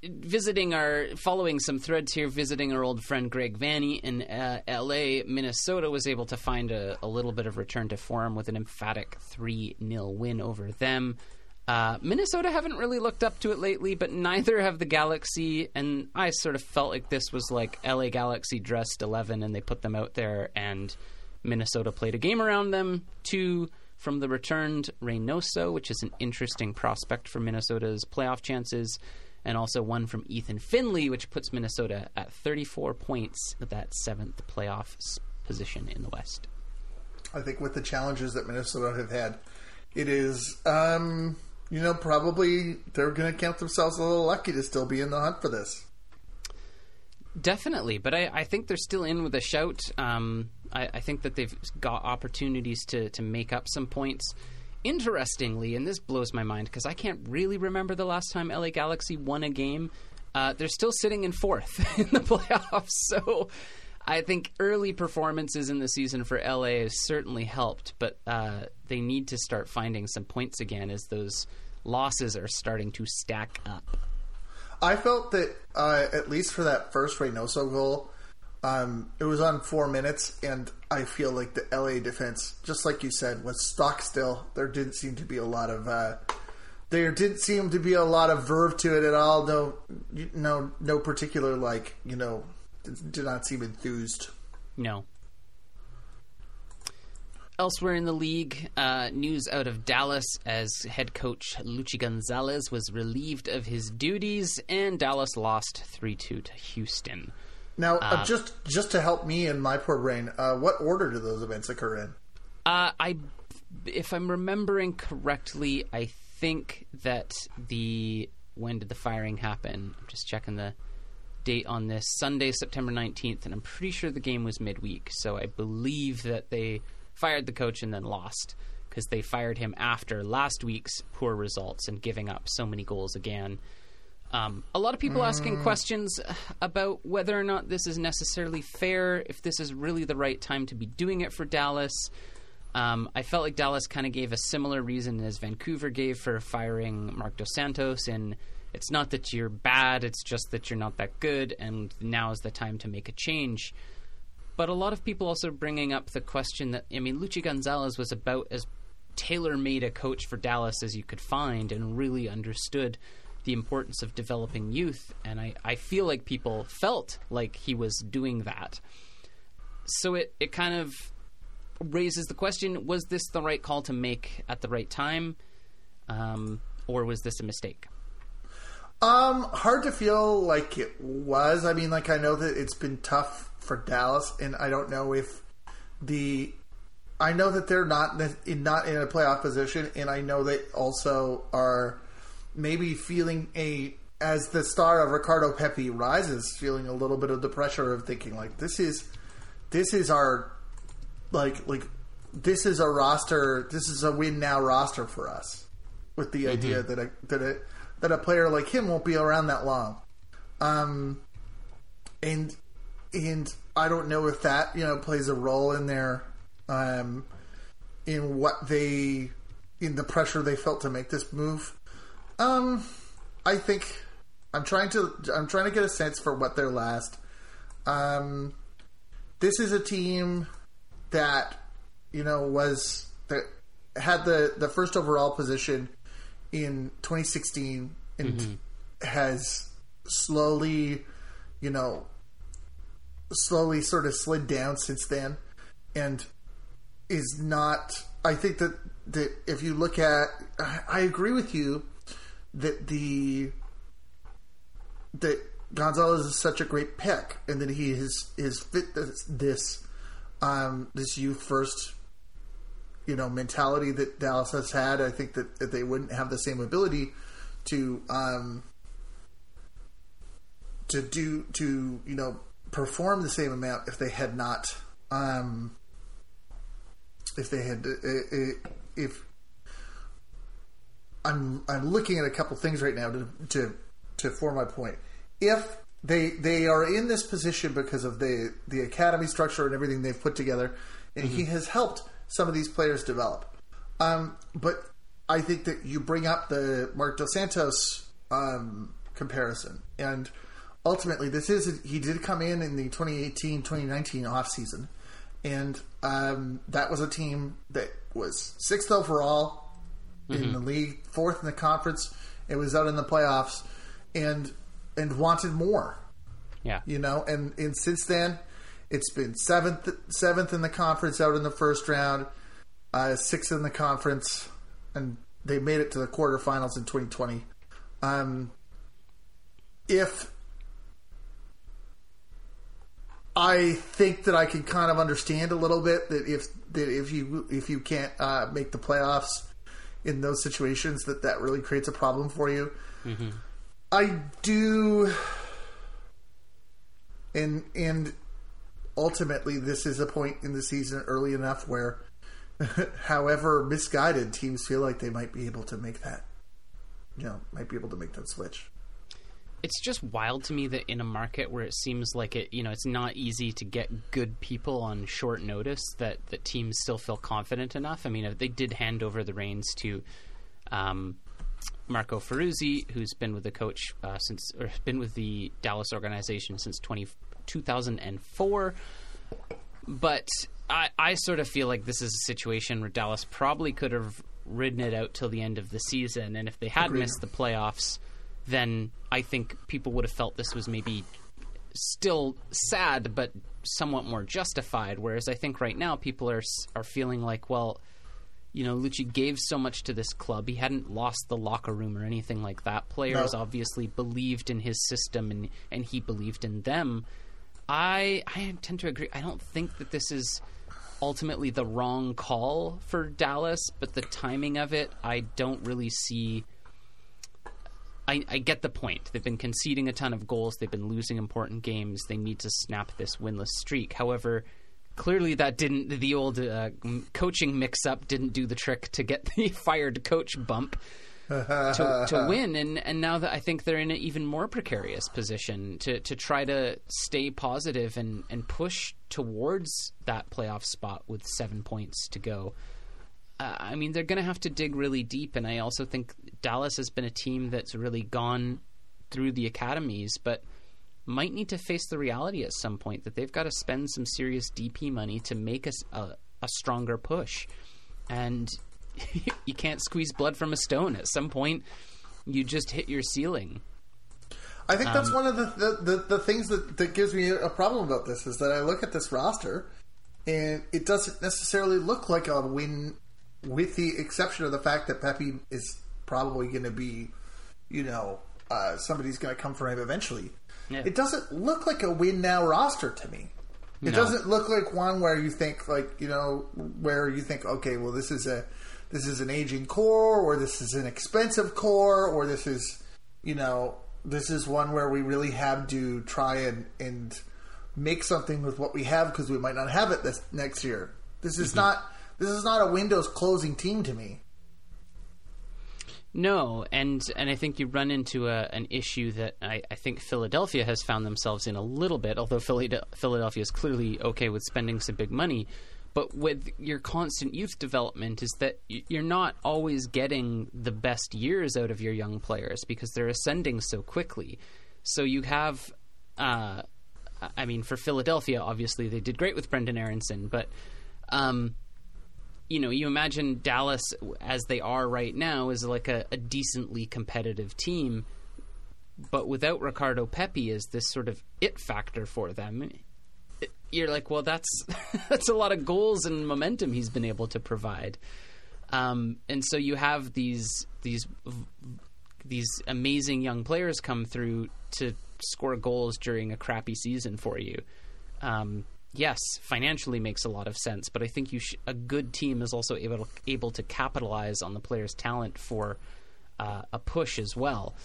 visiting our following some threads here, visiting our old friend Greg Vanney in uh, L.A., Minnesota was able to find a, a little bit of return to form with an emphatic three 0 win over them. Uh, Minnesota haven't really looked up to it lately, but neither have the Galaxy. And I sort of felt like this was like LA Galaxy dressed 11 and they put them out there, and Minnesota played a game around them. Two from the returned Reynoso, which is an interesting prospect for Minnesota's playoff chances, and also one from Ethan Finlay, which puts Minnesota at 34 points at that seventh playoff position in the West. I think with the challenges that Minnesota have had, it is, um, you know, probably they're going to count themselves a little lucky to still be in the hunt for this. Definitely, but I, I think they're still in with a shout. Um, I, I think that they've got opportunities to, to make up some points. Interestingly, and this blows my mind because I can't really remember the last time LA Galaxy won a game. Uh, they're still sitting in fourth in the playoffs, so I think early performances in the season for LA has certainly helped, but uh, they need to start finding some points again as those losses are starting to stack up. I felt that uh, at least for that first Reynoso goal, um, it was on four minutes, and I feel like the LA defense, just like you said, was stock still. There didn't seem to be a lot of uh, there didn't seem to be a lot of verve to it at all. No, no, no particular like you know, did not seem enthused. No. Elsewhere in the league, uh, news out of Dallas as head coach Luchi Gonzalez was relieved of his duties, and Dallas lost 3 2 to Houston. Now, uh, just just to help me in my poor brain, uh, what order do those events occur in? Uh, I, if I'm remembering correctly, I think that the when did the firing happen? I'm just checking the date on this Sunday, September 19th, and I'm pretty sure the game was midweek. So I believe that they fired the coach and then lost because they fired him after last week's poor results and giving up so many goals again. Um, a lot of people asking questions about whether or not this is necessarily fair, if this is really the right time to be doing it for Dallas. Um, I felt like Dallas kind of gave a similar reason as Vancouver gave for firing Marc Dos Santos, and it's not that you're bad, it's just that you're not that good, and now is the time to make a change. But a lot of people also bringing up the question that I mean, Luchi Gonzalez was about as tailor-made a coach for Dallas as you could find, and really understood the importance of developing youth. And I, I feel like people felt like he was doing that. So it, it kind of raises the question: Was this the right call to make at the right time, um, or was this a mistake? Um, hard to feel like it was. I mean, like I know that it's been tough for Dallas, and I don't know if the. I know that they're not in, not in a playoff position, and I know they also are maybe feeling a as the star of Ricardo Pepi rises, feeling a little bit of the pressure of thinking like this is this is our like like this is a roster. This is a win now roster for us, with the idea that a that a that a player like him won't be around that long. Um, and and I don't know if that you know plays a role in their um in what they in the pressure they felt to make this move. Um, I think I'm trying to I'm trying to get a sense for what their last um this is a team that you know was that had the the first overall position in 2016 and has slowly, you know, slowly sort of slid down since then, and is not. I think that that if you look at, I I agree with you that the that Gonzalez is such a great pick, and that he has is fit this this, um, this youth first, you know, mentality that Dallas has had. I think that, that they wouldn't have the same ability to um, to do to you know perform the same amount if they had not um, if they had if I'm I'm looking at a couple things right now to to to form my point. If they they are in this position because of the the academy structure and everything they've put together, and he has helped some of these players develop. Um, but I think that you bring up the Marc Dos Santos um, comparison, and ultimately this is he did come in in the 2018-2019 off season, and um, that was a team that was sixth overall in the league, fourth in the conference. It was out in the playoffs, and and wanted more. Yeah. You know, and, and since then, it's been seventh seventh in the conference out in the first round, uh, sixth in the conference, and they made it to the quarterfinals in 2020. Um, if I think that I can kind of understand a little bit that if that if you if you can't uh, make the playoffs in those situations, that that really creates a problem for you. Mm-hmm. I do, and and ultimately, this is a point in the season early enough where, however misguided, teams feel like they might be able to make that, you know, might be able to make that switch. It's just wild to me that in a market where it seems like it you know it's not easy to get good people on short notice that that teams still feel confident enough. I mean they did hand over the reins to um, marco ferruzzi who's been with the coach uh, since or been with the dallas organization since 20, 2004 but I, I sort of feel like this is a situation where Dallas probably could have ridden it out till the end of the season, and if they had Agreed. missed the playoffs, then I think people would have felt this was maybe still sad, but somewhat more justified. Whereas I think right now people are are feeling like, well, you know, Luchi gave so much to this club. He hadn't lost the locker room or anything like that. Players No. obviously believed in his system, and and he believed in them. I I tend to agree. I don't think that this is ultimately the wrong call for Dallas, but the timing of it, I don't really see. I, I get the point. They've been conceding a ton of goals. They've been losing important games. They need to snap this winless streak. However, clearly that didn't. The old uh, coaching mix-up didn't do the trick to get the fired coach bump to, to win. And and now that I think they're in an even more precarious position to to try to stay positive and and push towards that playoff spot with seven points to go. Uh, I mean, they're going to have to dig really deep, and I also think Dallas has been a team that's really gone through the academies, but might need to face the reality at some point that they've got to spend some serious DP money to make us a, a stronger push, and you can't squeeze blood from a stone. At some point, you just hit your ceiling. I think Um, that's one of the the, the, the things that, that gives me a problem about this is that I look at this roster and it doesn't necessarily look like a win, with the exception of the fact that Pepi is probably going to be, you know, uh, somebody's going to come for him eventually. Yeah. It doesn't look like a win now roster to me. It No. doesn't look like one where you think like you know where you think okay well this is a this is an aging core or this is an expensive core or this is you know this is one where we really have to try and and make something with what we have because we might not have it this next year. This is not this is not a Windows closing team to me. No, and and I think you run into a, an issue that I, I think Philadelphia has found themselves in a little bit. Although Philadelphia is clearly okay with spending some big money, but with your constant youth development, is that you're not always getting the best years out of your young players because they're ascending so quickly. So you have uh, I mean, for Philadelphia, obviously they did great with Brenden Aaronson, but um, you know, you imagine Dallas as they are right now is like a, a decently competitive team, but without Ricardo Pepi as this sort of it factor for them, it, you're like, well, that's that's a lot of goals and momentum he's been able to provide. Um, and so you have these these these amazing young players come through to score goals during a crappy season for you. Um, yes, financially makes a lot of sense, but I think you sh- a good team is also able to, able to capitalize on the player's talent for uh, a push as well.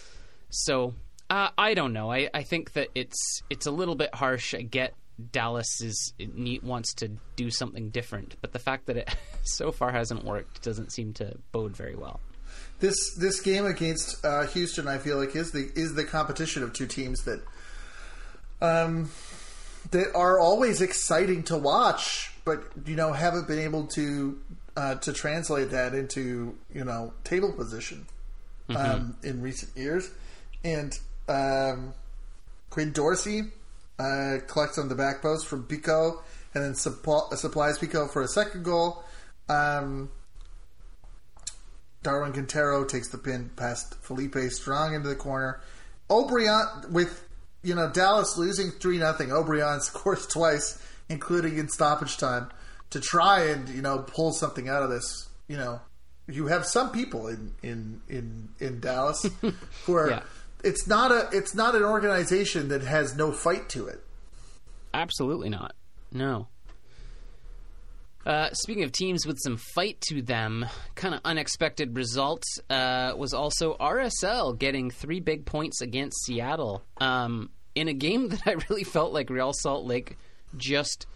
So uh, I don't know. I, I think that it's it's a little bit harsh. I get Dallas is neat wants to do something different, but the fact that it so far hasn't worked doesn't seem to bode very well. This this game against uh, Houston, I feel like is the is the competition of two teams that um that are always exciting to watch, but you know haven't been able to uh, to translate that into you know table position um, mm-hmm. in recent years. And um, Quinn Dorsey uh, collects on the back post from Picault, and then supp- supplies Picault for a second goal. Um, Darwin Quintero takes the pin past Felipe Strong into the corner. Obrian with you know Dallas losing three nothing. Obrian scores twice, including in stoppage time, to try and you know pull something out of this. You know, you have some people in in in in Dallas who are. yeah. It's not a. It's not an organization that has no fight to it. Absolutely not. No. Uh, speaking of teams with some fight to them, kind of unexpected results uh, was also RSL getting three big points against Seattle um, in a game that I really felt like Real Salt Lake just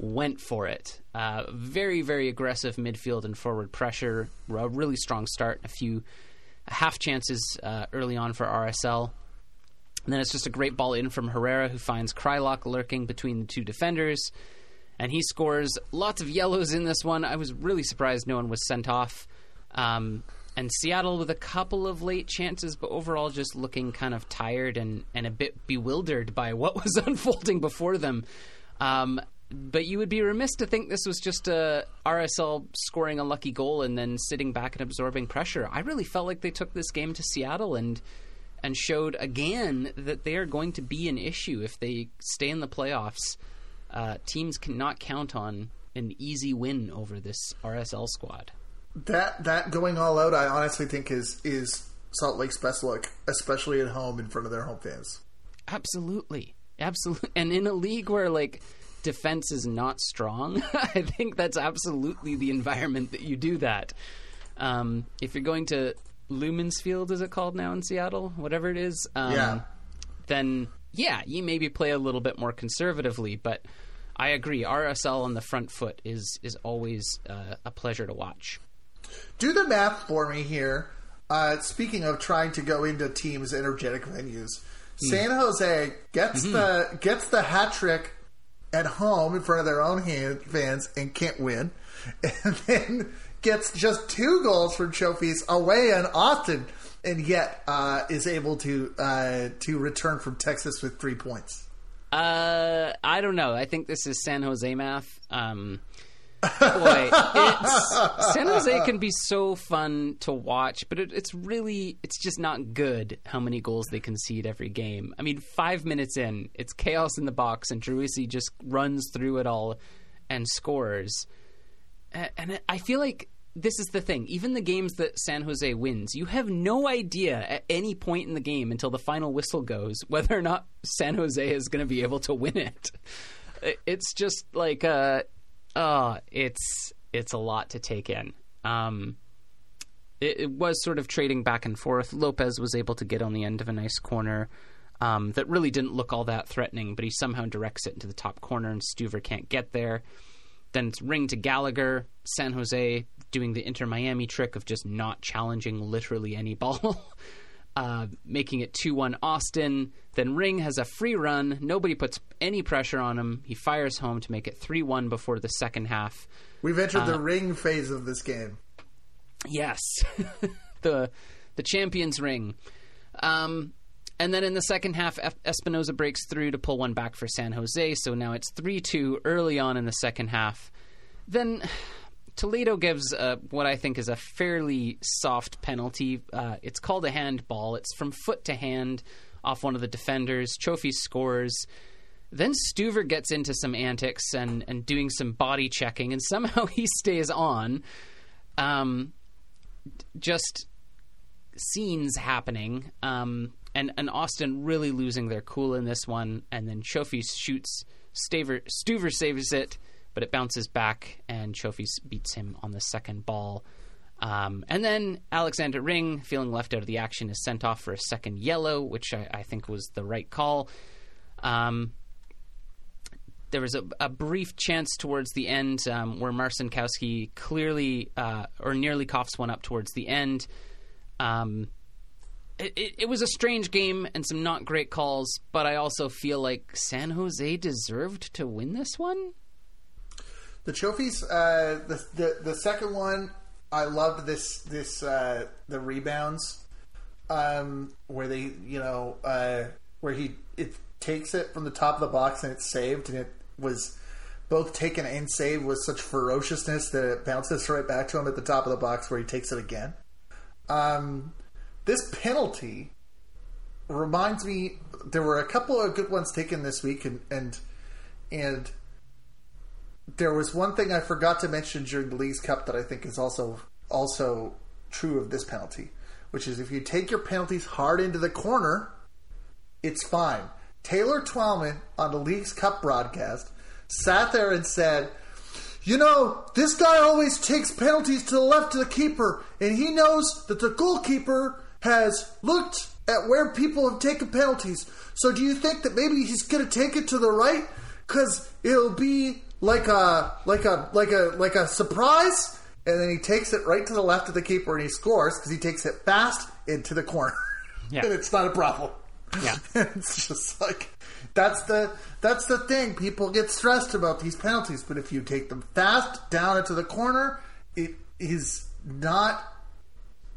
went for it. Uh, very, very aggressive midfield and forward pressure. A really strong start. A few half chances uh, early on for RSL. And then it's just a great ball in from Herrera, who finds Kreilach lurking between the two defenders and he scores lots of yellows in this one. I was really surprised no one was sent off. Um, and Seattle with a couple of late chances, but overall just looking kind of tired and, and a bit bewildered by what was unfolding before them. Um, but you would be remiss to think this was just a RSL scoring a lucky goal and then sitting back and absorbing pressure. I really felt like they took this game to Seattle and and showed again that they are going to be an issue if they stay in the playoffs uh, teams cannot count on an easy win over this RSL squad. That that going all out, I honestly think is is Salt Lake's best look, especially at home in front of their home fans. Absolutely, absolutely, and in a league where like defense is not strong, I think that's absolutely the environment that you do that. Um, if you're going to Lumens Field, is it called now in Seattle? Whatever it is, um, yeah. Then yeah, you maybe play a little bit more conservatively, but I agree. RSL on the front foot is is always uh, a pleasure to watch. Do the math for me here. Uh, speaking of trying to go into teams' energetic venues, mm. San Jose gets mm-hmm. the gets the hat trick at home in front of their own hand, fans and can't win, and then gets just two goals from Chofis away in Austin and yet uh, is able to uh, to return from Texas with three points? Uh, I don't know. I think this is San Jose math. Um, boy, San Jose can be so fun to watch, but it, it's really it's just not good how many goals they concede every game. I mean, five minutes in, it's chaos in the box, and Driussi just runs through it all and scores. And I feel like this is the thing. Even the games that San Jose wins, you have no idea at any point in the game until the final whistle goes whether or not San Jose is going to be able to win it. It's just like uh oh, it's it's a lot to take in. Um it, it, was sort of trading back and forth. Lopez was able to get on the end of a nice corner um, that really didn't look all that threatening, but he somehow directs it into the top corner, and Stuver can't get there. Then it's ring to Gallagher. San Jose doing the Inter Miami trick of just not challenging literally any ball, uh, making it 2 1 Austin. Then Ring has a free run. Nobody puts any pressure on him. He fires home to make it 3 1 before the second half. We've entered uh, the ring phase of this game. Yes. the the champions ring. Um, and then in the second half, Espinoza breaks through to pull one back for San Jose. So now it's 3 2 early on in the second half. Then Toledo gives a, what I think is a fairly soft penalty. Uh, it's called a handball. It's from foot to hand off one of the defenders. Chofis scores. Then Stuver gets into some antics and, and doing some body checking, and somehow he stays on. Um, just scenes happening, um, and, and Austin really losing their cool in this one, and then Chofis shoots. Staver, Stuver saves it, but it bounces back, and Chofis beats him on the second ball. Um, and then Alexander Ring, feeling left out of the action, is sent off for a second yellow, which I, I think was the right call. Um, there was a, a, brief chance towards the end um, where Marcinkowski clearly uh, or nearly coughs one up towards the end. Um, it, it, it, was a strange game and some not great calls, but I also feel like San Jose deserved to win this one. The Chofis, uh, the, the the second one, I loved this this uh, the rebounds, um, where they you know uh, where he it takes it from the top of the box and it's saved and it was both taken and saved with such ferociousness that it bounces right back to him at the top of the box where he takes it again. Um, this penalty reminds me there were a couple of good ones taken this week and and and there was one thing I forgot to mention during the Leagues Cup that I think is also also true of this penalty, which is if you take your penalties hard into the corner, it's fine. Taylor Twellman on the Leagues Cup broadcast sat there and said, You know, this guy always takes penalties to the left of the keeper, and he knows that the goalkeeper has looked at where people have taken penalties. So do you think that maybe he's going to take it to the right? Because it'll be like a like a like a like a surprise, and then he takes it right to the left of the keeper and he scores because he takes it fast into the corner, yeah. and it's not a problem. Yeah, it's just like that's the that's the thing. People get stressed about these penalties, but if you take them fast down into the corner, it is not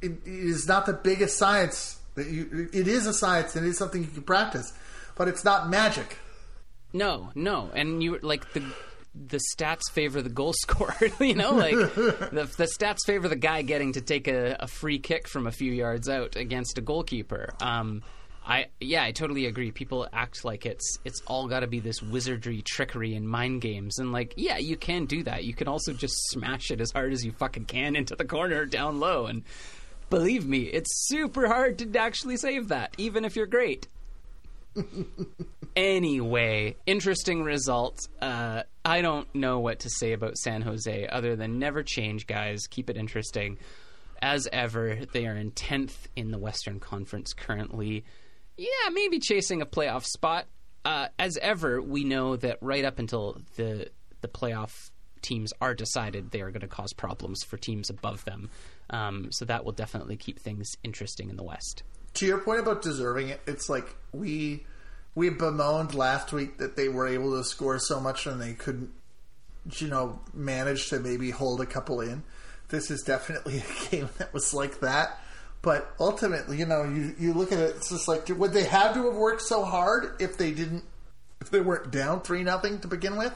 it is not the biggest science that you. It is a science and it is something you can practice, but it's not magic. No, no, and you like the the stats favor the goal scorer. you know, like the, the stats favor the guy getting to take a, a, free kick from a few yards out against a goalkeeper. Um, I yeah, I totally agree. People act like it's it's all got to be this wizardry, trickery, and mind games, and like yeah, you can do that. You can also just smash it as hard as you fucking can into the corner down low, and believe me, it's super hard to actually save that, even if you're great anyway, interesting result. Uh, I don't know what to say about San Jose other than never change, guys. Keep it interesting. As ever, they are in 10th in the Western Conference currently. Yeah, maybe chasing a playoff spot. Uh, as ever, we know that right up until the the playoff teams are decided, they are going to cause problems for teams above them. Um, so that will definitely keep things interesting in the West to your point about deserving it, it's like we we bemoaned last week that they were able to score so much and they couldn't, you know, manage to maybe hold a couple in. This is definitely a game that was like that. But ultimately, you know, you, you look at it, it's just like, would they have to have worked so hard if they didn't, if they weren't down three nothing to begin with?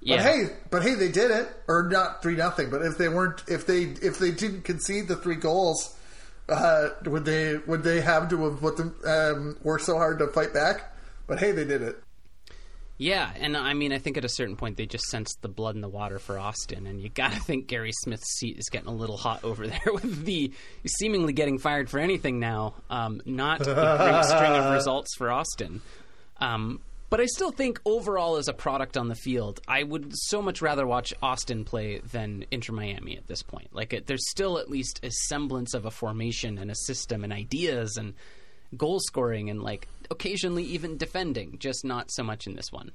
Yeah. But hey, but hey, they did it, or not three nothing. But if they weren't, if they if they didn't concede the three goals, uh, would they would they have to have put them um, work so hard to fight back? But hey, they did it. Yeah, and I mean, I think at a certain point they just sensed the blood in the water for Austin, and you got to think Gary Smith's seat is getting a little hot over there with the seemingly getting fired for anything now. Um, not a great string of results for Austin. Um, but I still think overall, as a product on the field, I would so much rather watch Austin play than Inter Miami at this point. Like, it, there's still at least a semblance of a formation and a system and ideas and goal scoring and like occasionally even defending, just not so much in this one.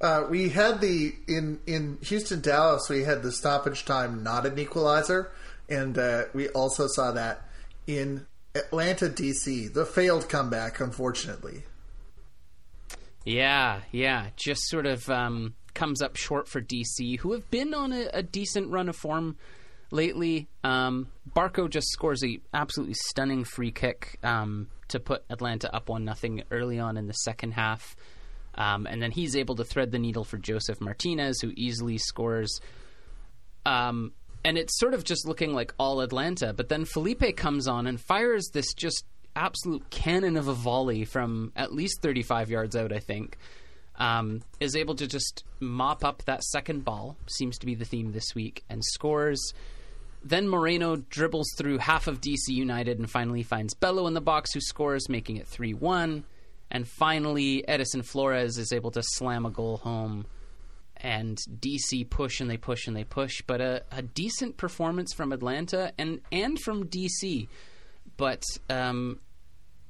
Uh, we had the in in Houston Dallas. We had the stoppage time not an equalizer, and uh, we also saw that in Atlanta DC, the failed comeback, unfortunately. Yeah, yeah. Just sort of um, comes up short for DC, who have been on a, a, decent run of form lately. Um, Barco just scores a absolutely stunning free kick um, to put Atlanta up one nothing early on in the second half, um, and then he's able to thread the needle for Josef Martinez, who easily scores. Um, and it's sort of just looking like all Atlanta, but then Felipe comes on and fires this just absolute cannon of a volley from at least 35 yards out, I think. Um, is able to just mop up that second ball, seems to be the theme this week, and scores. Then Moreno dribbles through half of DC United and finally finds Bello in the box, who scores, making it 3 1. And finally, Edison Flores is able to slam a goal home. And DC push and they push and they push, but a, a decent performance from Atlanta and, and from DC. But um,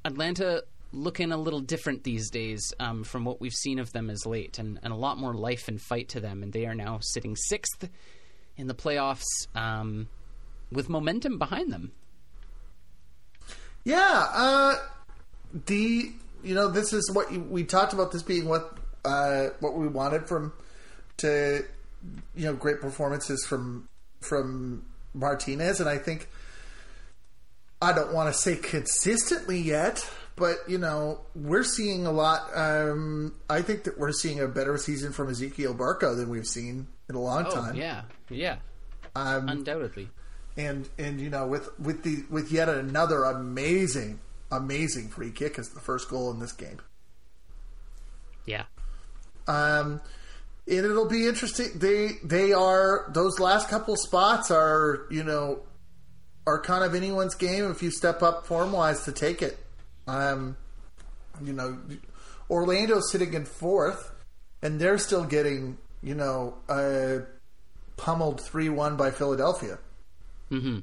Atlanta looking a little different these days um, from what we've seen of them as late, and, and, a lot more life and fight to them. And they are now sitting sixth in the playoffs um, with momentum behind them. Yeah, uh, the you know this is what you, we talked about. This being what uh, what we wanted from to you know great performances from from Martinez, and I think I don't want to say consistently yet, but you know we're seeing a lot. Um, I think that we're seeing a better season from Ezequiel Barco than we've seen in a long oh, time. Yeah, yeah, um, undoubtedly. And and you know with with the with yet another amazing amazing free kick as the first goal in this game. Yeah. Um, and it'll be interesting. They they are those last couple spots are you know are kind of anyone's game if you step up form wise to take it. Um, you know, Orlando's sitting in fourth, and they're still getting you know uh, pummeled three one by Philadelphia. Mm-hmm.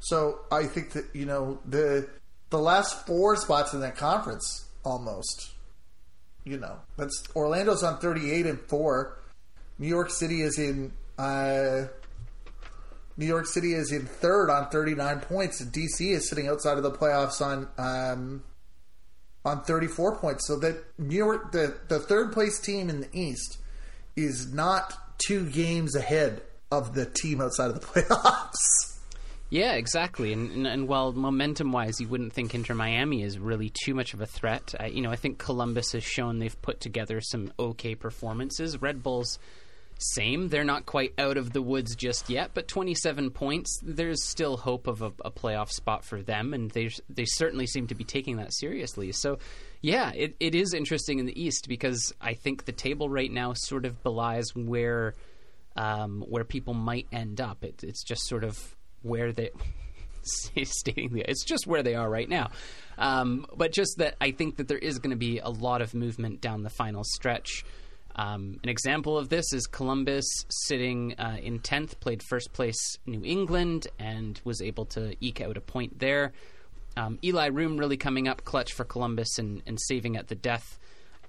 So I think that you know the the last four spots in that conference almost. You know, that's Orlando's on thirty eight and four. New York City is in uh, New York City is in third on 39 points, and DC is sitting outside of the playoffs on um, on 34 points. So that New York, the the third place team in the East, is not two games ahead of the team outside of the playoffs. Yeah, exactly. And, and, and while momentum wise, you wouldn't think Inter Miami is really too much of a threat, uh, you know, I think Columbus has shown they've put together some okay performances. Red Bulls same. They're not quite out of the woods just yet, but 27 points. There's still hope of a, a, playoff spot for them, and they they certainly seem to be taking that seriously. So, yeah, it, it is interesting in the East because I think the table right now sort of belies where um, where people might end up. It, it's just sort of where they stating the it's just where they are right now. Um, but just that I think that there is going to be a lot of movement down the final stretch. Um, an example of this is Columbus sitting uh, in 10th, played first place New England, and was able to eke out a point there. Um, Eloy Room really coming up clutch for Columbus and, and saving at the death.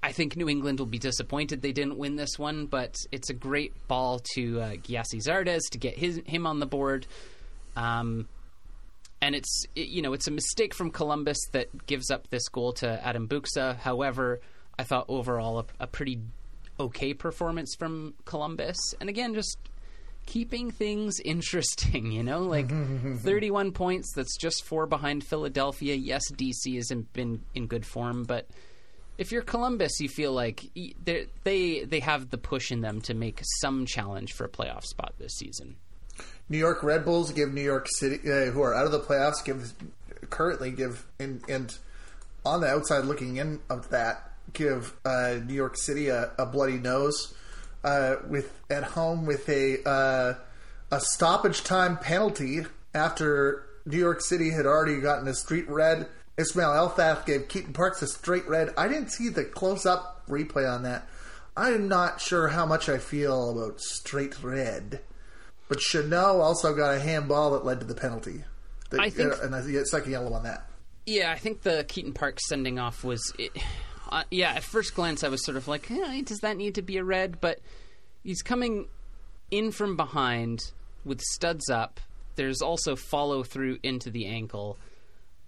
I think New England will be disappointed they didn't win this one, but it's a great ball to uh, Gyasi Zardes to get his, him on the board. Um, and it's it, you know it's a mistake from Columbus that gives up this goal to Adam Buksa. However, I thought overall a, a pretty okay performance from Columbus. And again, just keeping things interesting, you know? Like 31 points, that's just four behind Philadelphia. Yes, DC hasn't been in good form, but if you're Columbus, you feel like they they have the push in them to make some challenge for a playoff spot this season. New York Red Bulls give New York City, uh, who are out of the playoffs, give currently give and and on the outside looking in of that give uh, New York City a, a bloody nose uh, with at home with a uh, a stoppage time penalty after New York City had already gotten a street red. Ismail Elfath gave Keaton Parks a straight red. I didn't see the close up replay on that. I'm not sure how much I feel about straight red. But Chanel also got a handball that led to the penalty. The, I think, uh, and a second yellow on that. Yeah, I think the Keaton Park sending off was. It, uh, yeah, at first glance, I was sort of like, does that need to be a red? But he's coming in from behind with studs up. There's also follow through into the ankle.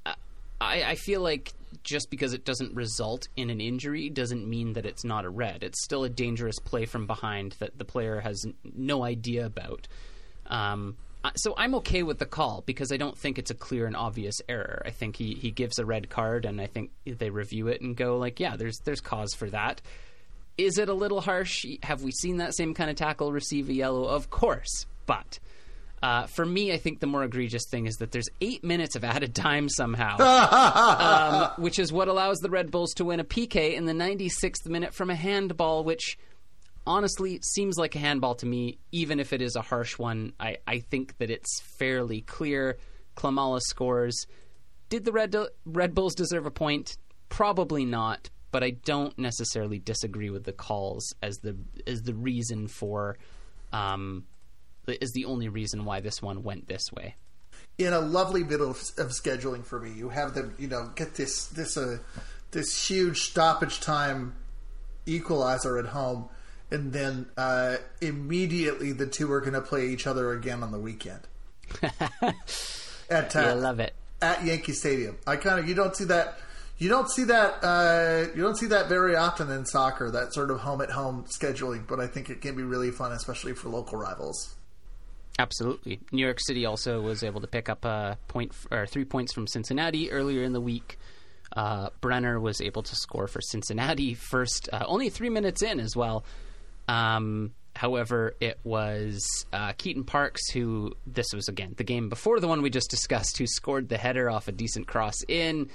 I, I feel like just because it doesn't result in an injury doesn't mean that it's not a red. It's still a dangerous play from behind that the player has no idea about. Um, so I'm okay with the call because I don't think it's a clear and obvious error. I think he, he gives a red card, and I think they review it and go like, yeah, there's there's cause for that. Is it a little harsh? Have we seen that same kind of tackle receive a yellow? Of course, but. Uh, for me, I think the more egregious thing is that there's eight minutes of added time somehow, um, which is what allows the Red Bulls to win a PK in the 96th minute from a handball, which honestly seems like a handball to me, even if it is a harsh one. I, I think that it's fairly clear. Klimala scores. Did the Red, Red Bulls deserve a point? Probably not, but I don't necessarily disagree with the calls as the as the reason for um, is the only reason why this one went this way. In a lovely bit of, of scheduling for me, you have them, you know, get this this uh, this huge stoppage time equalizer at home, and then uh, immediately the two are going to play each other again on the weekend. at uh, I love it at Yankee Stadium. I kind of you don't see that you don't see that uh, you don't see that very often in soccer that sort of home at home scheduling, but I think it can be really fun, especially for local rivals. Absolutely. New York City also was able to pick up a point or three points from Cincinnati earlier in the week. Uh, Brenner was able to score for Cincinnati first, uh, only three minutes in as well. Um, however, it was uh, Keaton Parks who, this was again the game before the one we just discussed, who scored the header off a decent cross in.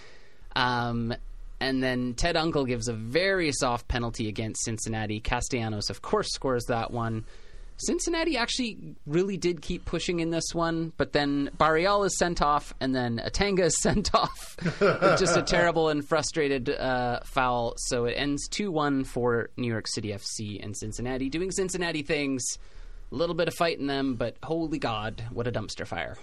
Um, and then Ted Unkel gives a very soft penalty against Cincinnati. Castellanos, of course, scores that one. Cincinnati actually really did keep pushing in this one, but then Barreal is sent off, and then Atanga is sent off. just a terrible and frustrated uh, foul. So it ends 2 1 for New York City FC and Cincinnati, doing Cincinnati things. A little bit of fight in them, but holy God, what a dumpster fire.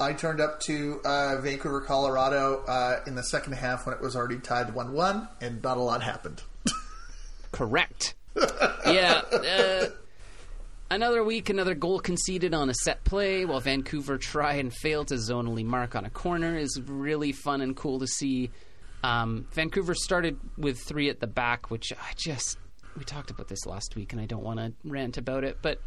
I turned up to uh, Vancouver, Colorado uh, in the second half when it was already tied 1 1, and not a lot happened. Correct. yeah. Uh, Another week, another goal conceded on a set play, while Vancouver try and fail to zonally mark on a corner is really fun and cool to see. Um, Vancouver started with three at the back, which I just we talked about this last week, and I don't want to rant about it, but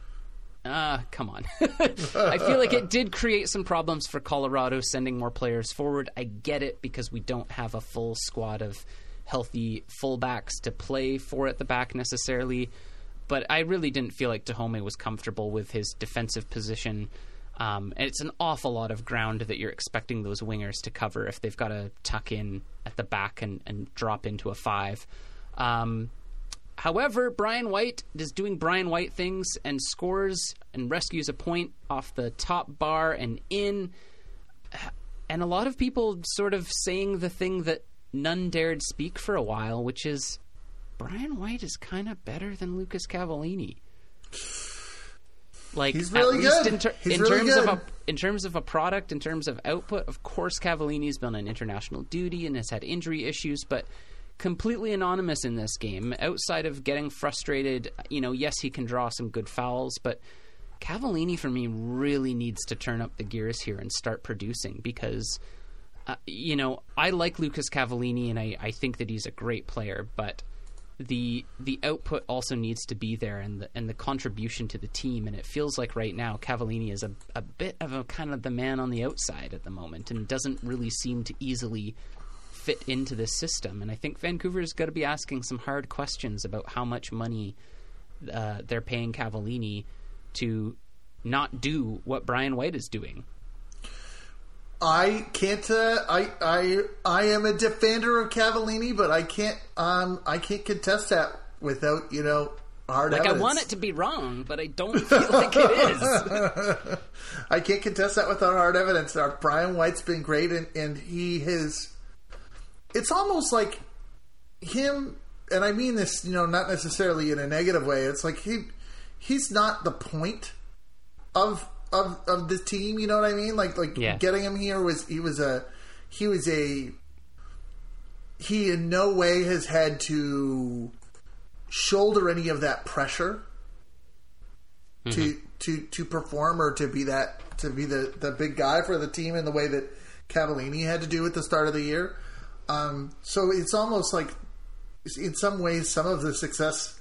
uh, come on. I feel like it did create some problems for Colorado sending more players forward. I get it because we don't have a full squad of healthy fullbacks to play for at the back necessarily but I really didn't feel like Dajome was comfortable with his defensive position. Um, and it's an awful lot of ground that you're expecting those wingers to cover if they've got to tuck in at the back and, and drop into a five. Um, however, Brian White is doing Brian White things and scores and rescues a point off the top bar and in. And a lot of people sort of saying the thing that none dared speak for a while, which is Brian White is kind of better than Lucas Cavallini. Like He's really at least in, ter- in really terms good. of a in terms of a product, in terms of output, of course Cavallini's been on international duty and has had injury issues, but completely anonymous in this game. Outside of getting frustrated, you know, yes, he can draw some good fouls, but Cavallini for me really needs to turn up the gears here and start producing because uh, you know, I like Lucas Cavallini and I, I think that he's a great player, but the the output also needs to be there and the and the contribution to the team. And it feels like right now Cavallini is a, a bit of a kind of the man on the outside at the moment and doesn't really seem to easily fit into this system. And I think Vancouver's got to be asking some hard questions about how much money uh, they're paying Cavallini to not do what Brian White is doing I can't. Uh, I I I am a defender of Cavallini, but I can't. Um, I can't contest that without you know hard like evidence. I want it to be wrong, but I don't feel like it is. I can't contest that without hard evidence. Our Brian White's been great, and, and he has. It's almost like him, and I mean this, you know, not necessarily in a negative way. It's like he he's not the point of of of the team. You know what I mean? Like like Yeah. getting him here was he was a he was a he in no way has had to shoulder any of that pressure to to to perform or to be that to be the the big guy for the team in the way that Cavallini had to do at the start of the year. Um, so it's almost like in some ways some of the success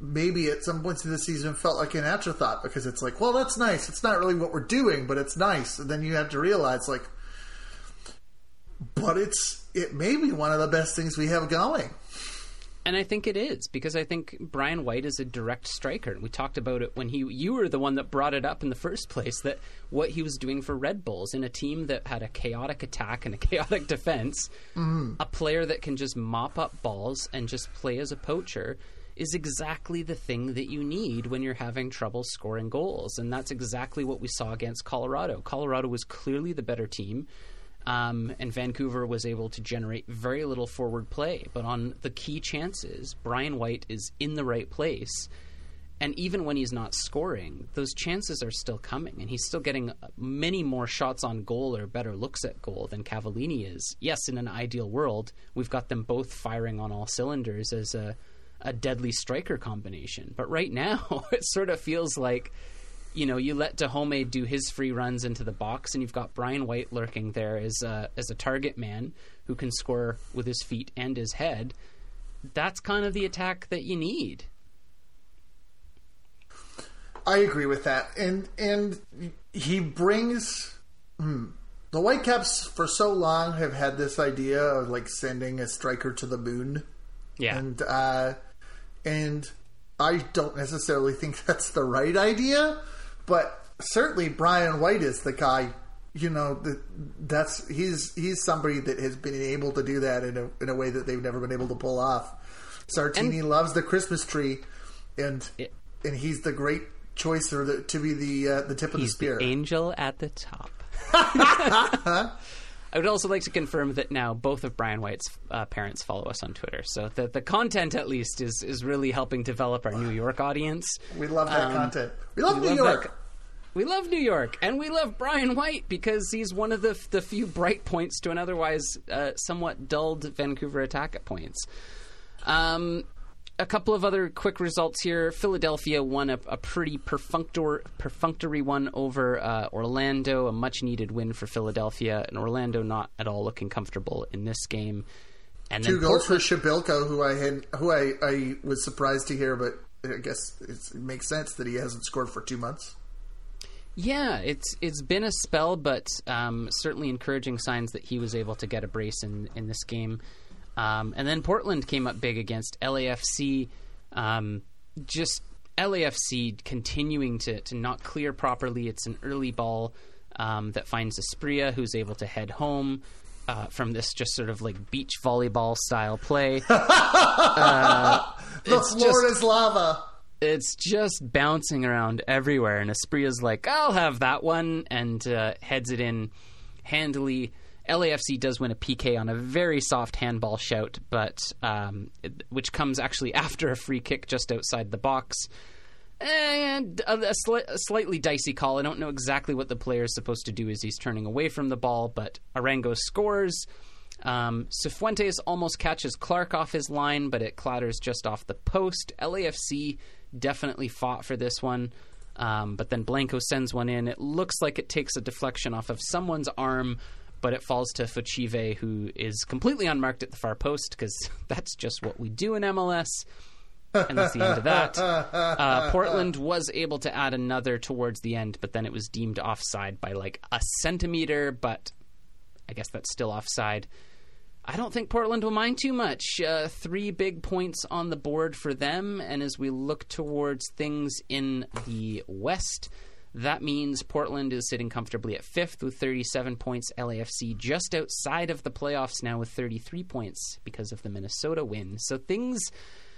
maybe at some points in the season felt like an afterthought because it's like, well, that's nice. It's not really what we're doing, but it's nice. And then you have to realize, like, but it's it may be one of the best things we have going. And I think it is because I think Brian White is a direct striker, and we talked about it when he you were the one that brought it up in the first place that what he was doing for Red Bulls in a team that had a chaotic attack and a chaotic defense, mm-hmm. a player that can just mop up balls and just play as a poacher is exactly the thing that you need when you're having trouble scoring goals, and that's exactly what we saw against Colorado. Colorado was clearly the better team. Um, and Vancouver was able to generate very little forward play. But on the key chances, Brian White is in the right place. And even when he's not scoring, those chances are still coming. And he's still getting many more shots on goal or better looks at goal than Cavallini is. Yes, in an ideal world, we've got them both firing on all cylinders as a, a deadly striker combination. But right now, it sort of feels like you know, you let Dajome do his free runs into the box, and you've got Brian White lurking there as a, as a target man who can score with his feet and his head. That's kind of the attack that you need. I agree with that, and and he brings hmm, the Whitecaps for so long have had this idea of like sending a striker to the moon, yeah, and uh, and I don't necessarily think that's the right idea but certainly Brian White is the guy. You know, that's he's he's somebody that has been able to do that in a in a way that they've never been able to pull off. Sartini and, loves the Christmas tree, and it, and he's the great choice or the, to be the uh, the tip of the spear. The angel at the top. I would also like to confirm that now both of Brian White's uh, parents follow us on Twitter, so the the content at least is is really helping develop our New York audience. We love that um, content. We love we New love York. That, we love New York, and we love Brian White because he's one of the the few bright points to an otherwise uh, somewhat dulled Vancouver attack at points. Um, a couple of other quick results here. Philadelphia won a, a pretty perfunctory, perfunctory one over uh, Orlando, a much needed win for Philadelphia, and Orlando not at all looking comfortable in this game. And two goals Portland, for Przybylko, who I had, who I, I was surprised to hear, but I guess it makes sense that he hasn't scored for two months. Yeah, it's it's been a spell, but um, certainly encouraging signs that he was able to get a brace in in this game. Um, and then Portland came up big against LAFC. Um, just LAFC continuing to to not clear properly. It's an early ball um, that finds Asprilla, who's able to head home. Uh, from this just sort of like beach volleyball style play. uh, the floor just, is lava it's just bouncing around everywhere. And Asprilla's like, I'll have that one, and uh, heads it in handily. LAFC does win a PK on a very soft handball shout, but um, which comes actually after a free kick just outside the box. And a, a, sli- a, slightly dicey call. I don't know exactly what the player is supposed to do as he's turning away from the ball, but Arango scores. Um, Cifuentes almost catches Clark off his line, but it clatters just off the post. LAFC definitely fought for this one. Um, but then Blanco sends one in. It looks like it takes a deflection off of someone's arm, but it falls to Fochive, who is completely unmarked at the far post because that's just what we do in MLS. And that's the end of that. Uh, Portland was able to add another towards the end, but then it was deemed offside by like a centimeter, but I guess that's still offside. I don't think Portland will mind too much. Uh, three big points on the board for them, and as we look towards things in the West, that means Portland is sitting comfortably at fifth with 37 points. LAFC just outside of the playoffs now with 33 points because of the Minnesota win. So things,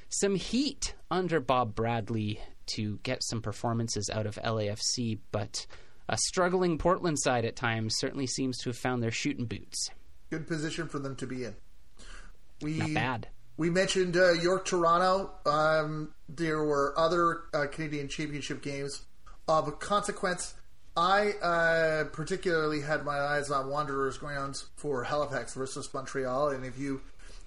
some heat under Bob Bradley to get some performances out of LAFC, but a struggling Portland side at times certainly seems to have found their shooting boots good position for them to be in. We, Not bad. We mentioned uh, York Toronto. Um, there were other uh, Canadian Championship games of consequence. I uh, particularly had my eyes on Wanderers grounds for Halifax versus Montreal, and if you,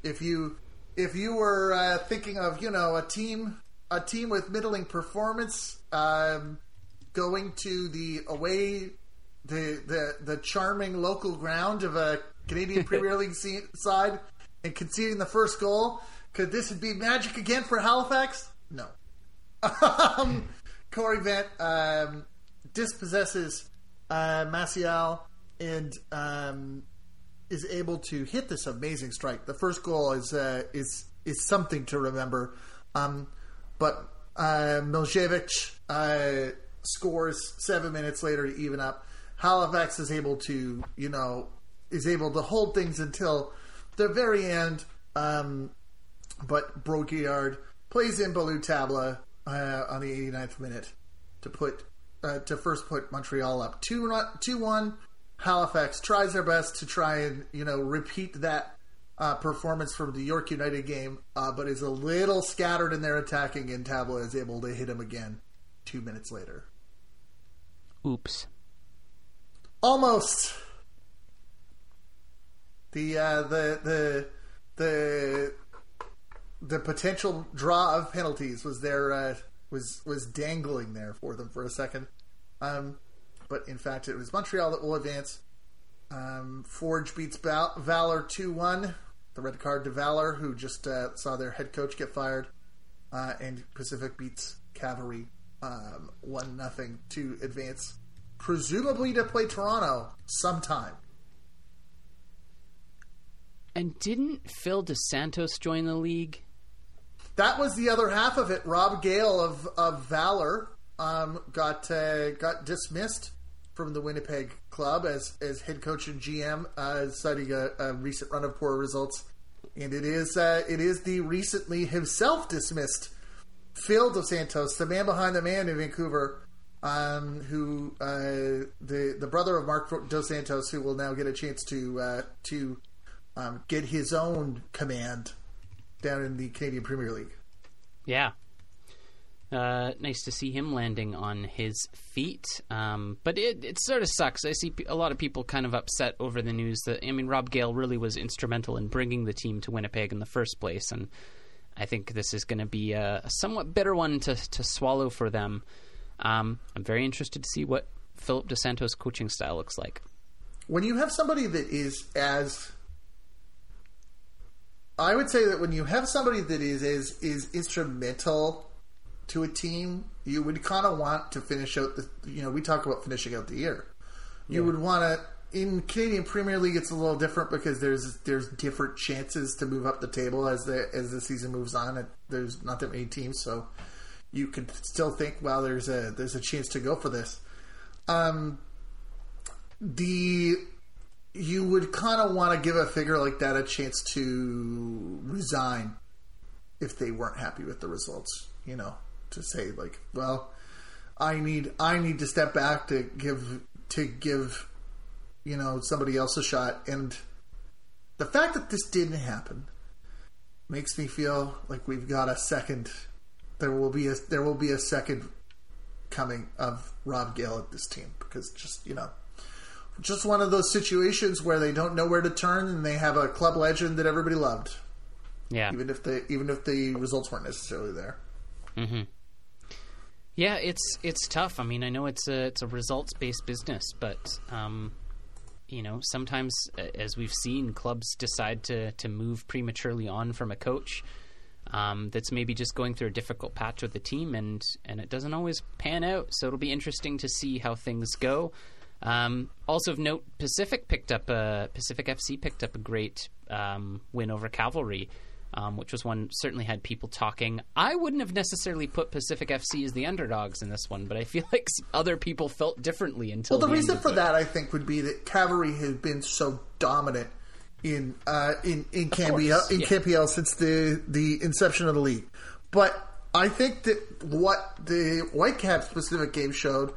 if you, if you were uh, thinking of you know a team, a team with middling performance, um, going to the away, the the the charming local ground of a Canadian Premier League side and conceding the first goal. Could this be magic again for Halifax? No. um, Corey Vent um, dispossesses uh, Maciel and um, is able to hit this amazing strike. The first goal is uh, is is something to remember. Um, but uh, Miljevic uh, scores seven minutes later to even up. Halifax is able to, you know, is able to hold things until the very end. Um, but Brault-Guillard plays in Ballou Tabla uh, on the 89th minute to put uh, to first put Montreal up two two one. Halifax tries their best to try and you know repeat that uh, performance from the York United game, uh, but is a little scattered in their attacking, and Tabla is able to hit him again two minutes later. Oops. Almost. The uh, the the the the potential draw of penalties was there uh, was was dangling there for them for a second, um, but in fact it was Montreal that will advance. Um, Forge beats Val- Valor two one. The red card to Valor, who just uh, saw their head coach get fired, uh, and Pacific beats Cavalry um, one nothing to advance, presumably to play Toronto sometime. And didn't Phil Dos Santos join the league? That was the other half of it. Rob Gale of of Valor um, got uh, got dismissed from the Winnipeg club as as head coach and GM, uh, citing a, a, recent run of poor results. And it is uh, it is the recently himself dismissed Phil Dos Santos, the man behind the man in Vancouver, um, who uh, the the brother of Marc Dos Santos, who will now get a chance to uh, to um, get his own command down in the Canadian Premier League. Yeah. Uh, nice to see him landing on his feet. Um, but it, it sort of sucks. I see a lot of people kind of upset over the news that, I mean, Rob Gale really was instrumental in bringing the team to Winnipeg in the first place. And I think this is going to be a, a, somewhat bitter one to, to swallow for them. Um, I'm very interested to see what Philip Dos Santos' coaching style looks like. When you have somebody that is as I would say that when you have somebody that is is is instrumental to a team, you would kind of want to finish out the. You know, we talk about finishing out the year. You yeah. would want to. In Canadian Premier League, it's a little different because there's there's different chances to move up the table as the as the season moves on. And there's not that many teams, so you could still think, well, there's a there's a chance to go for this. Um, the you would kind of want to give a figure like that a chance to resign if they weren't happy with the results. You know, to say like, well, I need I need to step back to give to give you know somebody else a shot, and the fact that this didn't happen makes me feel like we've got a second. There will be a there will be a second coming of Rob Gale at this team because just you know just one of those situations where they don't know where to turn and they have a club legend that everybody loved. Yeah. Even if the even if the results weren't necessarily there. Mm-hmm. Yeah, it's it's tough. I mean, I know it's a it's a results based business, but um, you know, sometimes as we've seen, clubs decide to to move prematurely on from a coach. Um, that's maybe just going through a difficult patch with the team, and and it doesn't always pan out. So it'll be interesting to see how things go. Um, also of note, Pacific picked up a Pacific FC picked up a great um, win over Cavalry, um, which was one certainly had people talking. I wouldn't have necessarily put Pacific FC as the underdogs in this one, but I feel like other people felt differently until. Well, the, the reason for that I think would be that Cavalry has been so dominant in uh, in in CanPL in yeah. CanPL since the the inception of the league, but I think that what the Whitecaps Pacific game showed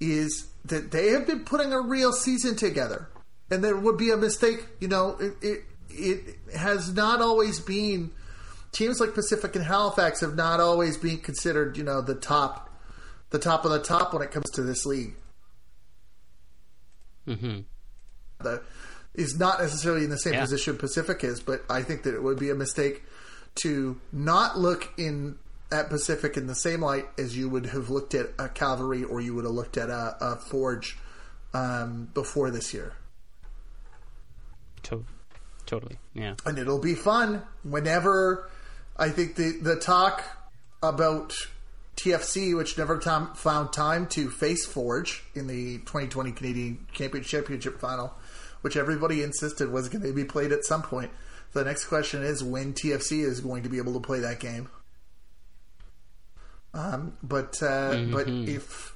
is that they have been putting a real season together, and there would be a mistake. You know, it it, it has not always been. Teams like Pacific and Halifax have not always been considered, you know, the top, the top of the top when it comes to this league. Mm-hmm. The is not necessarily in the same yeah. position Pacific is, but I think that it would be a mistake to not look in at Pacific in the same light as you would have looked at a Cavalry or you would have looked at a, a Forge um, before this year. To- totally, yeah. And it'll be fun whenever I think the the talk about TFC, which never time, found time to face Forge in the 2020 Canadian Championship final, which everybody insisted was going to be played at some point. The next question is when TFC is going to be able to play that game. Um, but uh, mm-hmm. but if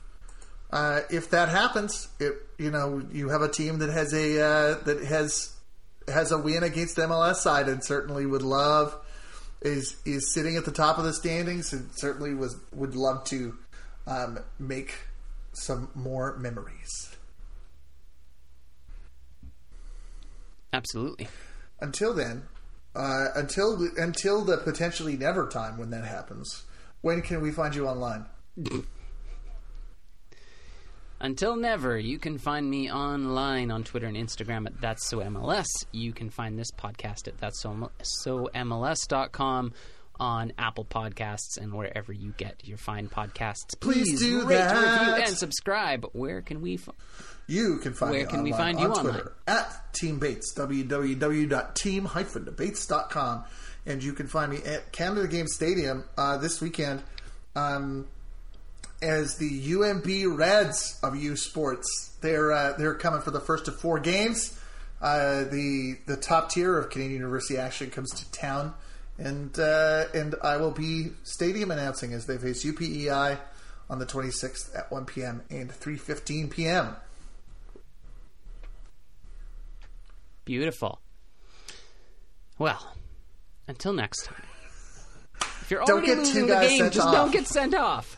uh, if that happens, it you know you have a team that has a uh, that has has a win against MLS side, and certainly would love is is sitting at the top of the standings, and certainly was would love to um, make some more memories. Absolutely. Until then, uh, until until the potentially never time when that happens, when can we find you online? Until never, you can find me online on Twitter and Instagram at That's So MLS. You can find this podcast at That's So, MLS.com on Apple Podcasts and wherever you get your fine podcasts. Please, Please do rate, that. review, and subscribe. Where can we? F- you can find where can we find you on Twitter online? at Team Bates www.team-bates.com, and you can find me at Canada Game Stadium uh, this weekend. Um, as the UNB Reds of U Sports. They're uh, they're coming for the first of four games. Uh, the the top tier of Canadian University action comes to town, and uh, and I will be stadium announcing as they face UPEI on the 26th at 1 p.m. and 3:15 p.m. Beautiful. Well, until next time. If you're already don't get losing the game, just off. don't get sent off.